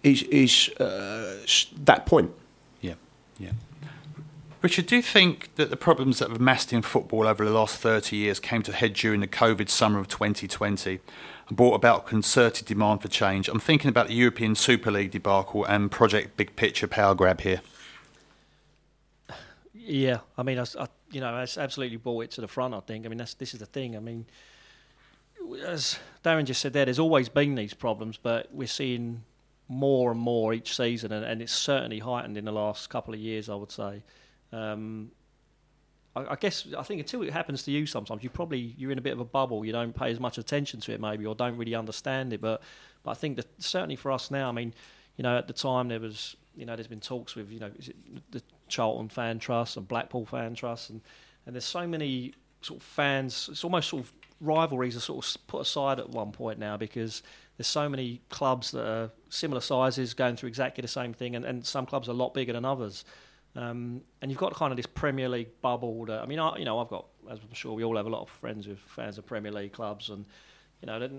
is is uh, that point. Yeah, yeah. Richard, do you think that the problems that have amassed in football over the last 30 years came to head during the COVID summer of 2020 and brought about concerted demand for change? I'm thinking about the European Super League debacle and Project Big Picture power grab here. Yeah, I mean, I, I- you know, it's absolutely brought it to the front. I think. I mean, that's this is the thing. I mean, as Darin just said there, there's always been these problems, but we're seeing more and more each season, and, and it's certainly heightened in the last couple of years. I would say. Um, I, I guess I think until it happens to you, sometimes you probably you're in a bit of a bubble. You don't pay as much attention to it, maybe, or don't really understand it. But but I think that certainly for us now, I mean, you know, at the time there was, you know, there's been talks with, you know, the Charlton Fan Trust and Blackpool Fan Trust, and and there's so many sort of fans. It's almost sort of rivalries are sort of put aside at one point now because there's so many clubs that are similar sizes going through exactly the same thing, and, and some clubs are a lot bigger than others. Um, and you've got kind of this Premier League bubble. That, I mean, I, you know, I've got, as I'm sure we all have, a lot of friends with fans of Premier League clubs, and you know, they,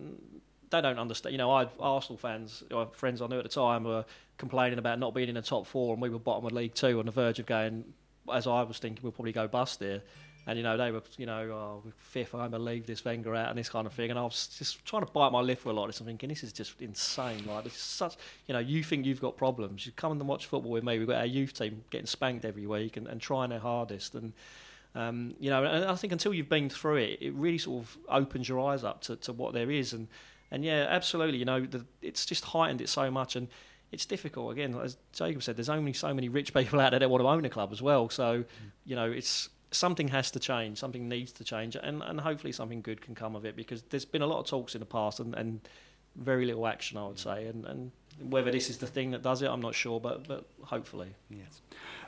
they don't understand. You know, I Arsenal fans, or friends I knew at the time, were complaining about not being in the top four, and we were bottom of League Two, on the verge of going. As I was thinking, we'll probably go bust there. And you know, they were, you know, oh, fifth. I'm gonna leave this Wenger out and this kind of thing. And I was just trying to bite my lip for a lot of this. I'm thinking, this is just insane. Like, this is such, you know, you think you've got problems. You come and watch football with me. We've got our youth team getting spanked every week and, and trying their hardest. And um, you know, and I think until you've been through it, it really sort of opens your eyes up to, to what there is. And and yeah, absolutely. You know, the, it's just heightened it so much and. It's difficult again, as Jacob said. There's only so many rich people out there that want to own a club as well. So, you know, it's something has to change, something needs to change, and, and hopefully something good can come of it because there's been a lot of talks in the past and, and very little action, I would say. And, and whether this is the thing that does it, I'm not sure, but but hopefully. Yes.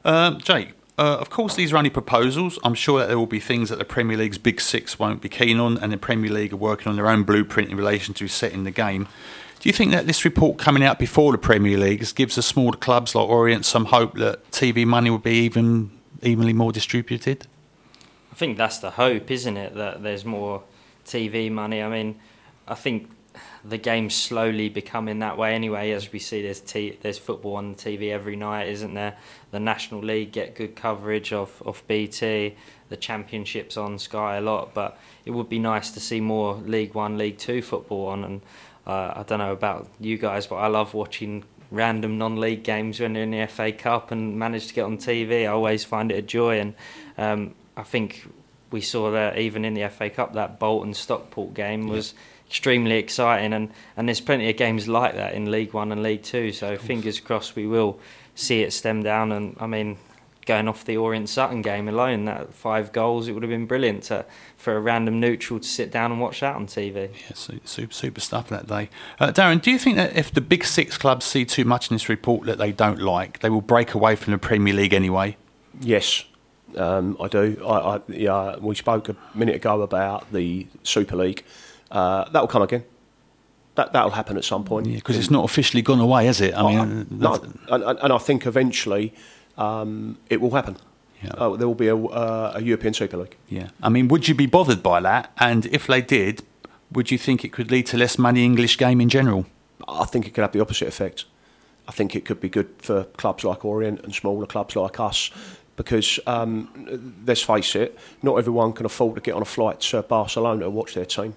Um, Jake, uh, of course, these are only proposals. I'm sure that there will be things that the Premier League's Big Six won't be keen on, and the Premier League are working on their own blueprint in relation to setting the game. Do you think that this report coming out before the Premier League gives the smaller clubs like Orient some hope that TV money will be even evenly more distributed? I think that's the hope, isn't it? That there's more TV money. I mean, I think the game's slowly becoming that way anyway. As we see, there's t- there's football on TV every night, isn't there? The National League get good coverage of of BT. The Championships on Sky a lot, but it would be nice to see more League One, League Two football on. And uh, I don't know about you guys, but I love watching random non-league games when they're in the FA Cup and manage to get on TV. I always find it a joy, and um, I think we saw that even in the FA Cup, that Bolton Stockport game was extremely exciting, and, and there's plenty of games like that in League One and League Two. So fingers crossed we will see it stem down. And I mean, going off the Orient Sutton game alone, that five goals, it would have been brilliant to, for a random neutral to sit down and watch that on TV. Yeah, super, super stuff that day. Uh, Darin, do you think that if the big six clubs see too much in this report that they don't like, they will break away from the Premier League anyway? Yes, um, I do. I, I, yeah, we spoke a minute ago about the Super League. Uh, that will come again. That that'll happen at some point. Because it's not officially gone away, has it? I mean, Oh, uh, no, and, and I think eventually um, it will happen. Oh, there will be a, uh, a European Super League. Yeah. I mean, would you be bothered by that? And if they did, would you think it could lead to less money English game in general? I think it could have the opposite effect. I think it could be good for clubs like Orient and smaller clubs like us because, um, let's face it, not everyone can afford to get on a flight to Barcelona to watch their team.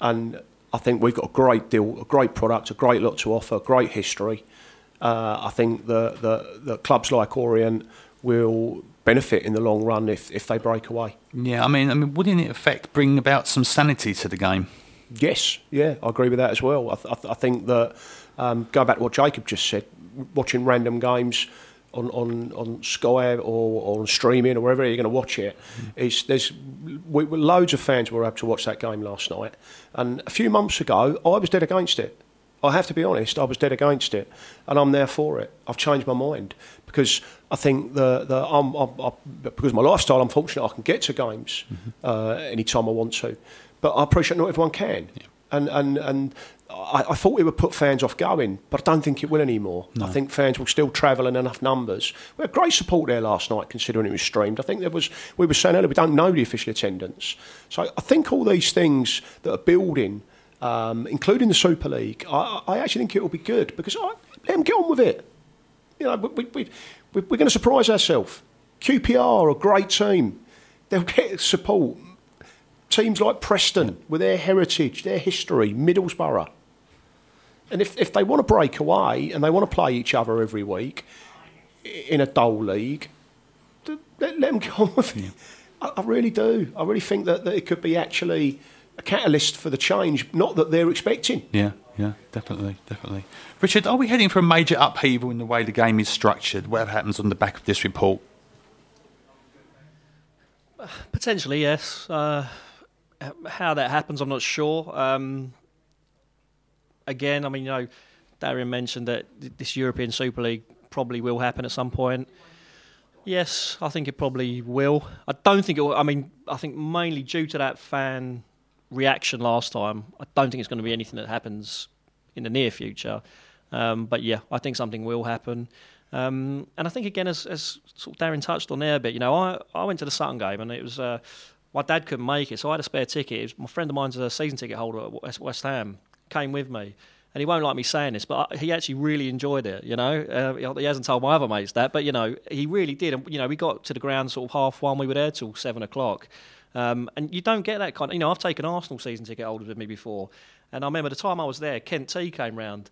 And I think we've got a great deal, a great product, a great lot to offer, great history. Uh, I think the, the, the clubs like Orient will benefit in the long run if, if they break away. Yeah, I mean, I mean, wouldn't it affect bring about some sanity to the game? Yes, yeah, I agree with that as well. I, th- I, th- I think that um, going back to what Jacob just said, watching random games on, on, on Sky or, or on streaming or wherever you're going to watch it, is there's we, loads of fans were able to watch that game last night, and a few months ago I was dead against it. I have to be honest, I was dead against it, and I'm there for it. I've changed my mind because I think the the I'm, I'm, I'm, because of my lifestyle, I'm fortunate I can get to games uh, anytime I want to. But I appreciate not everyone can. and and and I, I thought it would put fans off going, but I don't think it will anymore. I think fans will still travel in enough numbers. We had great support there last night, considering it was streamed. I think there was. We were saying earlier we don't know the official attendance, so I think all these things that are building. Um, including the Super League, I, I actually think it will be good because I, let them get on with it. You know, we, we, we, we're going to surprise ourselves. QPR are a great team. They'll get support. Teams like Preston, with their heritage, their history, Middlesbrough. And if, if they want to break away and they want to play each other every week in a dull league, let, let them get on with it. I, I really do. I really think that, that it could be actually a catalyst for the change, not that they're expecting. Yeah, yeah, definitely, definitely. Richard, are we heading for a major upheaval in the way the game is structured? Whatever happens on the back of this report? Potentially, yes. Uh, h- how that happens, I'm not sure. Um, again, I mean, you know, Darin mentioned that this European Super League probably will happen at some point. Yes, I think it probably will. I don't think it will. I mean, I think mainly due to that fan reaction last time, I don't think it's going to be anything that happens in the near future. Um, but yeah, I think something will happen. Um, and I think again, as, as sort of Darin touched on there a bit, you know, I, I went to the Sutton game and it was uh, my dad couldn't make it, so I had a spare ticket. Was, my friend of mine's a season ticket holder at West, Ham, came with me. And he won't like me saying this, but he actually really enjoyed it. You know, uh, he hasn't told my other mates that, but you know, he really did. And you know, we got to the ground sort of half one. We were there till seven o'clock, um, and you don't get that kind. Of, you know, I've taken Arsenal season ticket holders with me before, and I remember the time I was there, Kent T came round,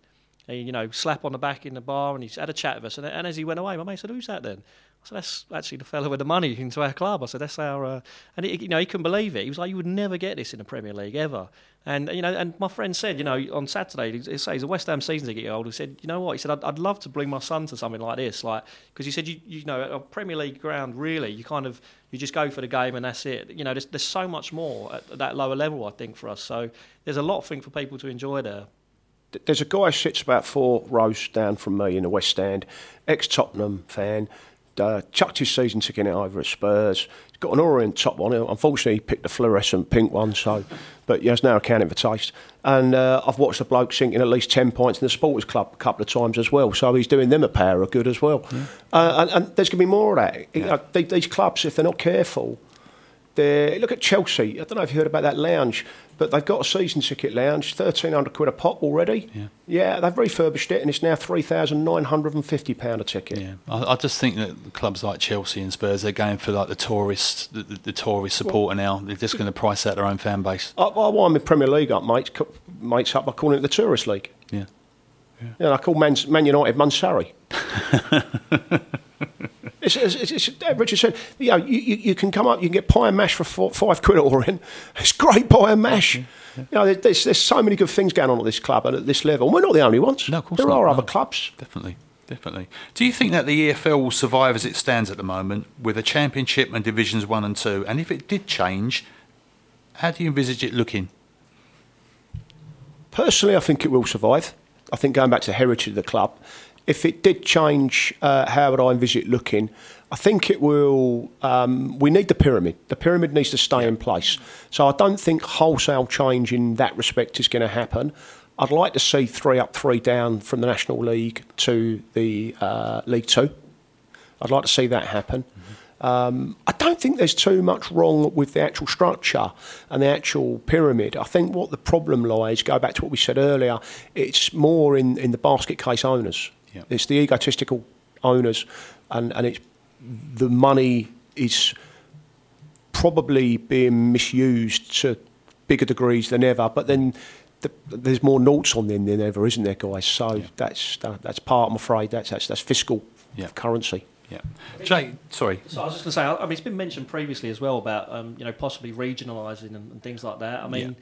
and, you know, slap on the back in the bar, and he had a chat with us. And, and as he went away, my mate said, "Who's that then?" Said, "That's actually the fellow with the money into our club." I said, "That's our," uh, and he, you know, he couldn't believe it. He was like, "You would never get this in the Premier League ever." And you know, and my friend said, you know, on Saturday, he says he's a West Ham season ticket holder. He said, you know what? He said, I'd, I'd love to bring my son to something like this, like because he said, you, you know, a Premier League ground, really, you kind of you just go for the game and that's it. You know, there's, there's so much more at that lower level, I think, for us. So there's a lot of thing for people to enjoy there. there's a guy who sits about four rows down from me in the West Stand, ex Tottenham fan, uh, chucked his season ticket out over at Spurs. He's got an Orient top on. Unfortunately, he picked the fluorescent pink one, so but he has now accounting for taste. And uh, I've watched the bloke sinking at least 10 points in the Supporters Club a couple of times as well, so he's doing them a power of good as well. Uh, and, and there's going to be more of that. You know, these clubs, if they're not careful, they look at Chelsea. I don't know if you heard about that lounge, but they've got a season ticket lounge, thirteen hundred quid a pop already. Yeah. yeah, they've refurbished it, and it's now three thousand nine hundred and fifty pound a ticket. Yeah, I, I just think that clubs like Chelsea and Spurs, they're going for like the tourist, the, the, the tourist supporter now. They're just going to price out their own fan base. I, I wind my Premier League up, mates, mates up by calling it the Tourist League. Yeah. Yeah, I call Man, Man United Mansari. it's, it's, it's, uh, Richard said, you know, you, you, you can come up, you can get pie and mash for four, five quid or in. It's great pie and mash. You know, there's, there's so many good things going on at this club and at this level. And we're not the only ones. No, of course there not, are no. other clubs. Definitely, definitely. Do you think that the EFL will survive as it stands at the moment with a championship and divisions one and two? And if it did change, how do you envisage it looking? Personally, I think it will survive. I think going back to the heritage of the club, if it did change, uh, how would I envisage it looking? I think it will. Um, we need the pyramid. The pyramid needs to stay in place. So I don't think wholesale change in that respect is going to happen. I'd like to see three up, three down from the National League to the uh, League Two. I'd like to see that happen. Um, I don't think there's too much wrong with the actual structure and the actual pyramid. I think what the problem lies, go back to what we said earlier, it's more in, in the basket case owners. Yeah. It's the egotistical owners, and, and it's the money is probably being misused to bigger degrees than ever. But then the, there's more noughts on them than ever, isn't there, guys? So that's that, that's part. I'm afraid that's that's, that's fiscal Yeah. currency. Yeah. Jay, sorry. So I was just going to say, I I mean, it's been mentioned previously as well about um, you know possibly regionalising and, and things like that. I mean, I,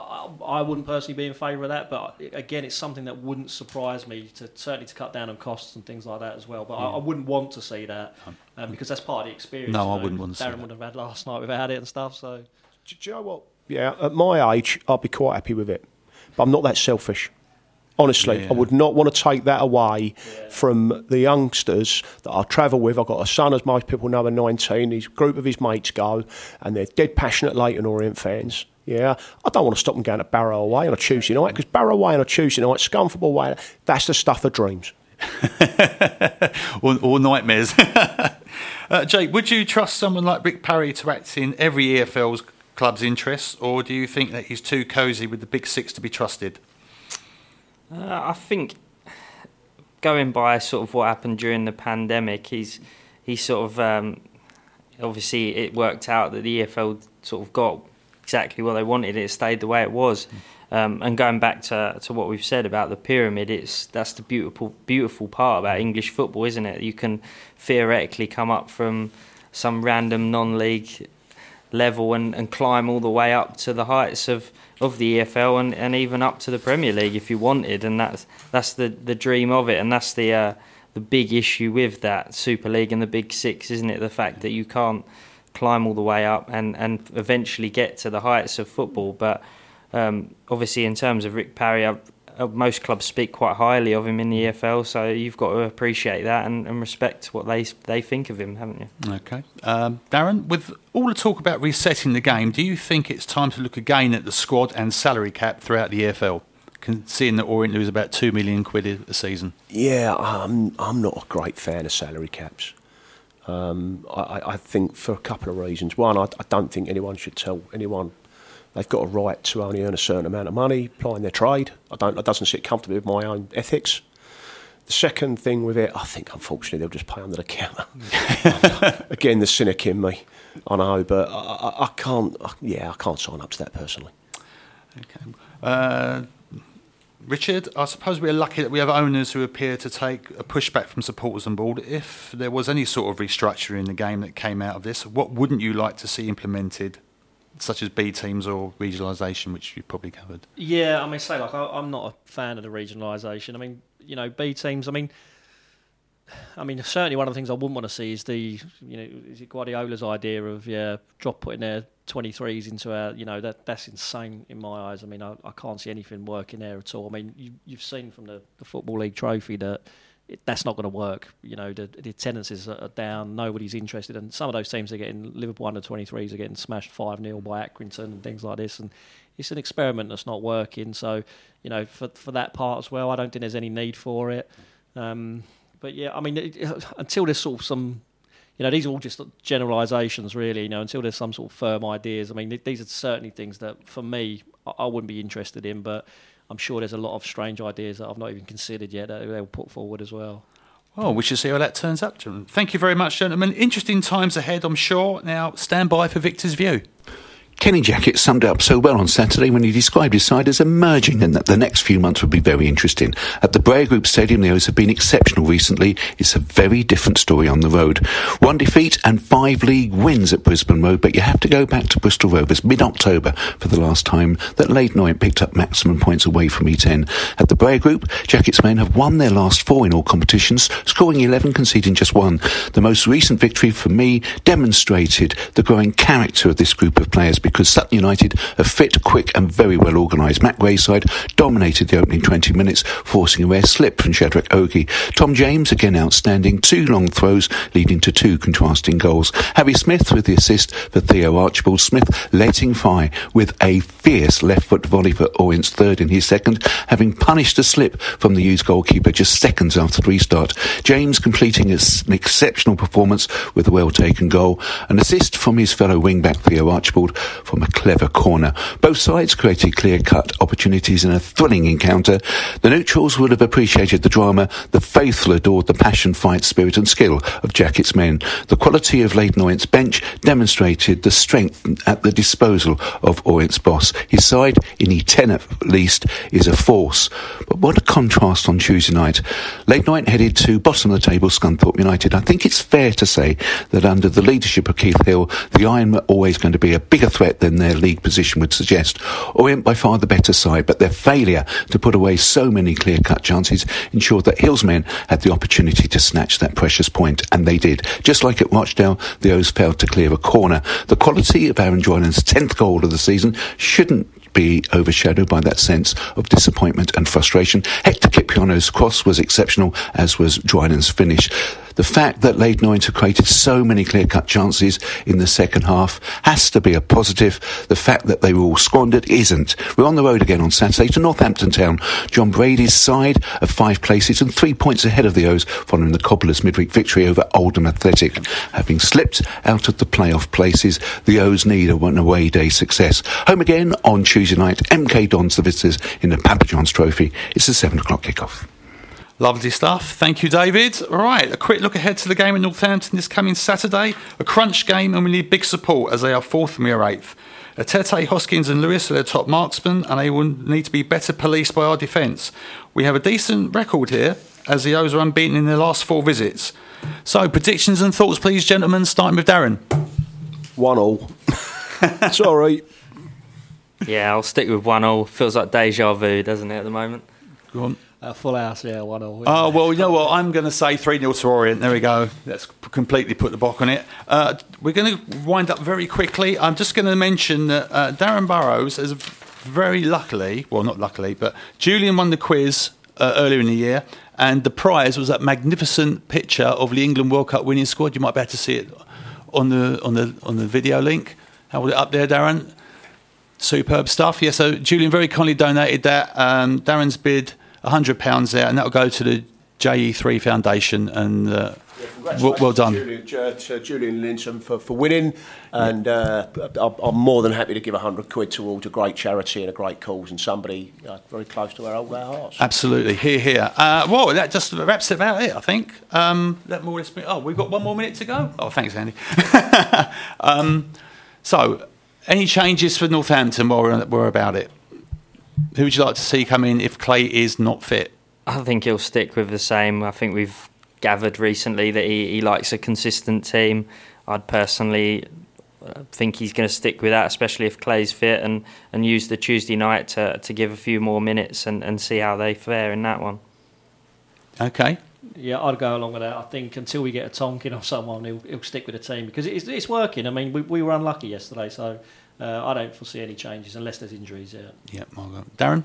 I wouldn't personally be in favour of that, but again, it's something that wouldn't surprise me to certainly to cut down on costs and things like that as well. But I, I wouldn't want to see that um, because that's part of the experience. No, you I wouldn't want to see Darin that. would have had last night without it and stuff. So Do, do you know what? Yeah, at my age, I'd be quite happy with it. But I'm not that selfish. Honestly, Yeah. I would not want to take that away from the youngsters that I travel with. I've got a son, as most people know, at 19. His group of his mates go, and they're dead passionate Leyton Orient fans. Yeah, I don't want to stop them going to Barrow away on a Tuesday night because Barrow away on a Tuesday night, Scunthorpe away, that's the stuff of dreams. or, or nightmares. uh, Jake, would you trust someone like Rick Parry to act in every EFL's club's interests, or do you think that he's too cosy with the big six to be trusted? Uh, I think going by sort of what happened during the pandemic, he's he sort of um, obviously it worked out that the EFL sort of got exactly what they wanted. It stayed the way it was. Um, and going back to, to what we've said about the pyramid, it's that's the beautiful beautiful part about English football, isn't it? You can theoretically come up from some random non-league level and, and climb all the way up to the heights of, of the EFL and, and even up to the Premier League if you wanted, and that's that's the, the dream of it, and that's the uh, the big issue with that Super League and the Big Six, isn't it? The fact that you can't climb all the way up and, and eventually get to the heights of football, but um, obviously in terms of Rick Parry, I, most clubs speak quite highly of him in the EFL, so you've got to appreciate that and, and respect what they they think of him, haven't you? Okay. Um, Darin, with all the talk about resetting the game, do you think it's time to look again at the squad and salary cap throughout the EFL, seeing that Orient lose about 2 million quid a season? Yeah, I'm, I'm not a great fan of salary caps. Um, I, I think for a couple of reasons. One, I, I don't think anyone should tell anyone they've got a right to only earn a certain amount of money applying their trade. I don't. It doesn't sit comfortably with my own ethics. The second thing with it, I think unfortunately they'll just pay under the counter. Again, the cynic in me, I know, but I, I, I can't. I, yeah, I can't sign up to that personally. Okay. Uh, Richard, I suppose we're lucky that we have owners who appear to take a pushback from supporters on board. If there was any sort of restructuring in the game that came out of this, what wouldn't you like to see implemented, such as B teams or regionalisation, which you've probably covered? Yeah, I mean, say like I, I'm not a fan of the regionalisation. I mean, you know, B teams. I mean, I mean, certainly one of the things I wouldn't want to see is the, you know, is it Guardiola's idea of yeah, drop putting their 23s into our, you know, that that's insane in my eyes. I mean, I, I can't see anything working there at all. I mean, you, you've seen from the, the football league trophy that. It, that's not going to work. You know, the, the attendances are down. Nobody's interested, and some of those teams are getting Liverpool under 23s are getting smashed five 0 by Accrington and things like this. And it's an experiment that's not working. So, you know, for for that part as well, I don't think there's any need for it. Um, but yeah, I mean, it, until there's sort of some, you know, these are all just generalisations, really. You know, until there's some sort of firm ideas. I mean, th- these are certainly things that, for me, I, I wouldn't be interested in. But I'm sure there's a lot of strange ideas that I've not even considered yet that they'll put forward as well. Well, we should see how that turns up, gentlemen. Thank you very much, gentlemen. Interesting times ahead, I'm sure. Now, stand by for Victor's view. Kenny Jackett summed up so well on Saturday when he described his side as emerging and that the next few months would be very interesting. At the Breyer Group Stadium, the O's have been exceptional recently. It's a very different story on the road. One defeat and five league wins at Brisbane Road, but you have to go back to Bristol Rovers mid-October for the last time that Leyton Orient picked up maximum points away from E10. At the Breyer Group, Jackett's men have won their last four in all competitions, scoring 11, conceding just one. The most recent victory for me demonstrated the growing character of this group of players because Sutton United a fit, quick and very well organised. Matt Gray's side dominated the opening 20 minutes, forcing a rare slip from Shadrach Ogie. Tom James, again outstanding, two long throws leading to two contrasting goals. Harry Smith with the assist for Theo Archibald. Smith letting fly with a fierce left foot volley for Orient's third in his second, having punished a slip from the U's goalkeeper just seconds after the restart. James completing an exceptional performance with a well taken goal. An assist from his fellow wing-back Theo Archibald from a clever corner. Both sides created clear-cut opportunities in a thrilling encounter. The neutrals would have appreciated the drama. The faithful adored the passion, fight, spirit and skill of Jackett's men. The quality of Leyton Orient's bench demonstrated the strength at the disposal of Orient's boss. His side, in E10 at least, is a force. But what a contrast on Tuesday night. Leyton Orient headed to bottom of the table, Scunthorpe United. I think it's fair to say that under the leadership of Keith Hill, the Iron were always going to be a bigger threat than their league position would suggest. Orient by far the better side, but their failure to put away so many clear-cut chances ensured that Hill's men had the opportunity to snatch that precious point, and they did. Just like at Rochdale, the O's failed to clear a corner. The quality of Aaron Drinan's 10th goal of the season shouldn't be overshadowed by that sense of disappointment and frustration. Hector Kyprianou's cross was exceptional, as was Drinan's finish. The fact that Leyton Orient created so many clear-cut chances in the second half has to be a positive. The fact that they were all squandered isn't. We're on the road again on Saturday to Northampton Town. Jon Brady's side of five places and three points ahead of the O's following the Cobblers midweek victory over Oldham Athletic. Having slipped out of the playoff places, the O's need a one away day success. Home again on Tuesday night. MK Dons the visitors in the Papa John's Trophy. It's a seven o'clock kickoff. Lovely stuff. Thank you, David. All right, a quick look ahead to the game in Northampton this coming Saturday. A crunch game, and we need big support as they are fourth and we are eighth. Etete, Hoskins, and Lewis are their top marksmen, and they will need to be better policed by our defence. We have a decent record here, as the O's are unbeaten in their last four visits. So, predictions and thoughts, please, gentlemen, starting with Darin. One all. Sorry. Yeah, I'll stick with one all. Feels like deja vu, doesn't it, at the moment? Go on. Uh, full house, yeah, one all. Oh, well, you know what? I'm going to say 3 0 to Orient. There we go. Let's completely put the bock on it. Uh, we're going to wind up very quickly. I'm just going to mention that uh, Darin Burrows has very luckily, well, not luckily, but Julian won the quiz uh, earlier in the year, and the prize was that magnificent picture of the England World Cup winning squad. You might be able to see it on the, on the, on the video link. How was it up there, Darin? Superb stuff. Yeah, so Julian very kindly donated that. Um, Darin's bid £100 there, and that'll go to the JE3 Foundation. And uh, well, well done. Julian, uh, to Julian Linson for, for winning, and uh, I'm- more than happy to give 100 quid towards a great charity and a great cause and somebody uh, very close to our old our hearts. Absolutely, here, here. Uh, well, that just wraps it about it, I think. Um, let more. Oh, we've got one more minute to go. Oh, thanks, Andy. um, so, any changes for Northampton while we're, we're about it? Who would you like to see come in if Clay is not fit? I think he'll stick with the same. I think we've gathered recently that he, he likes a consistent team. I'd personally uh, think he's going to stick with that, especially if Clay's fit, and, and use the Tuesday night to, to give a few more minutes and, and see how they fare in that one. Okay. Yeah, I'd go along with that. I think until we get a Tonkin or someone, he'll, he'll stick with the team because it's, it's working. I mean, we, we were unlucky yesterday, so uh, I don't foresee any changes unless there's injuries. Yeah. Yeah, Margot. Darin?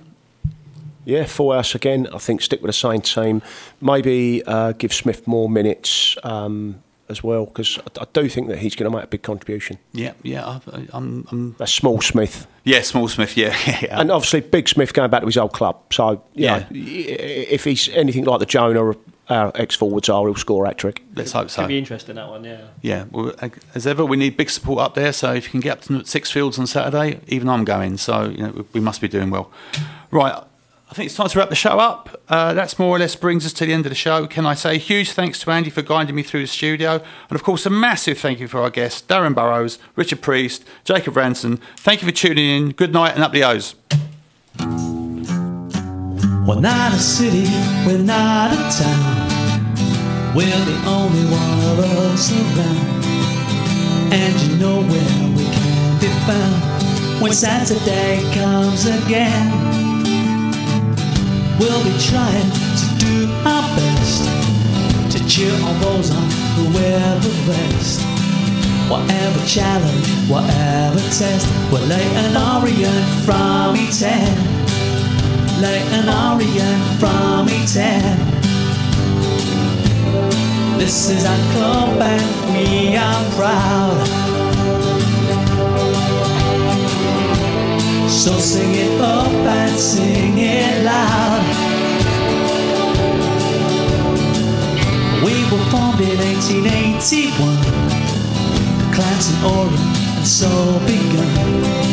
Yeah, full house again. I think stick with the same team. Maybe uh, give Smith more minutes um, as well because I, I do think that he's going to make a big contribution. Yeah, yeah. I, I'm, I'm, That's small Smith. yeah, Small Smith, yeah. yeah. And obviously, Big Smith going back to his old club. So, you Yeah. know, if he's anything like the Jonah our ex forwards are, he'll score a hat trick. Let's hope so. Could be interesting that one. Yeah. Yeah, well, as ever, we need big support up there. So if you can get up to Sixfields on Saturday, even I'm going. So you know, we must be doing well. Right, I think it's time to wrap the show up. Uh, that's more or less brings us to the end of the show. Can I say a huge thanks to Andy for guiding me through the studio, and of course a massive thank you for our guests Darin Burrows, Richard Priest, Jacob Ranson. Thank you for tuning in. Good night and up the O's. We're not a city, we're not a town. We're the only one of us around. And you know where we can be found when Saturday comes again. We'll be trying to do our best to cheer on those on who wear the vest. Whatever challenge, whatever test, we'll lay an Orient from E10 like an Orient from E10. This is our club and we are proud. So sing it up and sing it loud. We were formed in 1881. The clans in Orient and so begun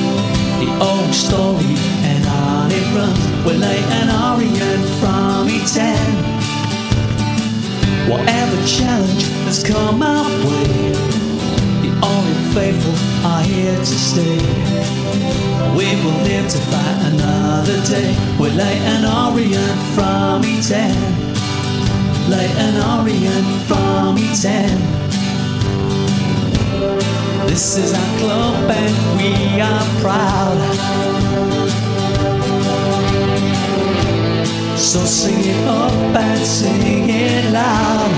the old story We're like an Orient from E10. Whatever challenge has come our way, the Orient faithful are here to stay. We will live to fight another day. We're like an Orient from E10. Like an Orient from E10. This is our club and we are proud. So sing it up and sing it loud.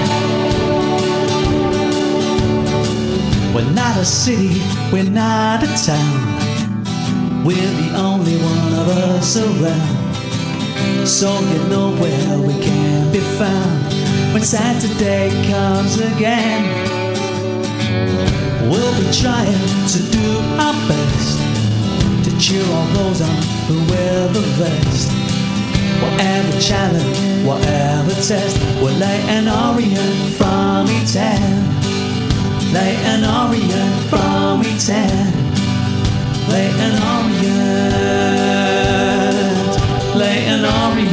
We're not a city, we're not a town. We're the only one of us around. So get nowhere we can be found. When Saturday comes again, we'll be trying to do our best to cheer all those on who wear the vest. Whatever challenge, whatever test, we're like an Orient from E10. Like an Orient from E10. An Orient. An Orient.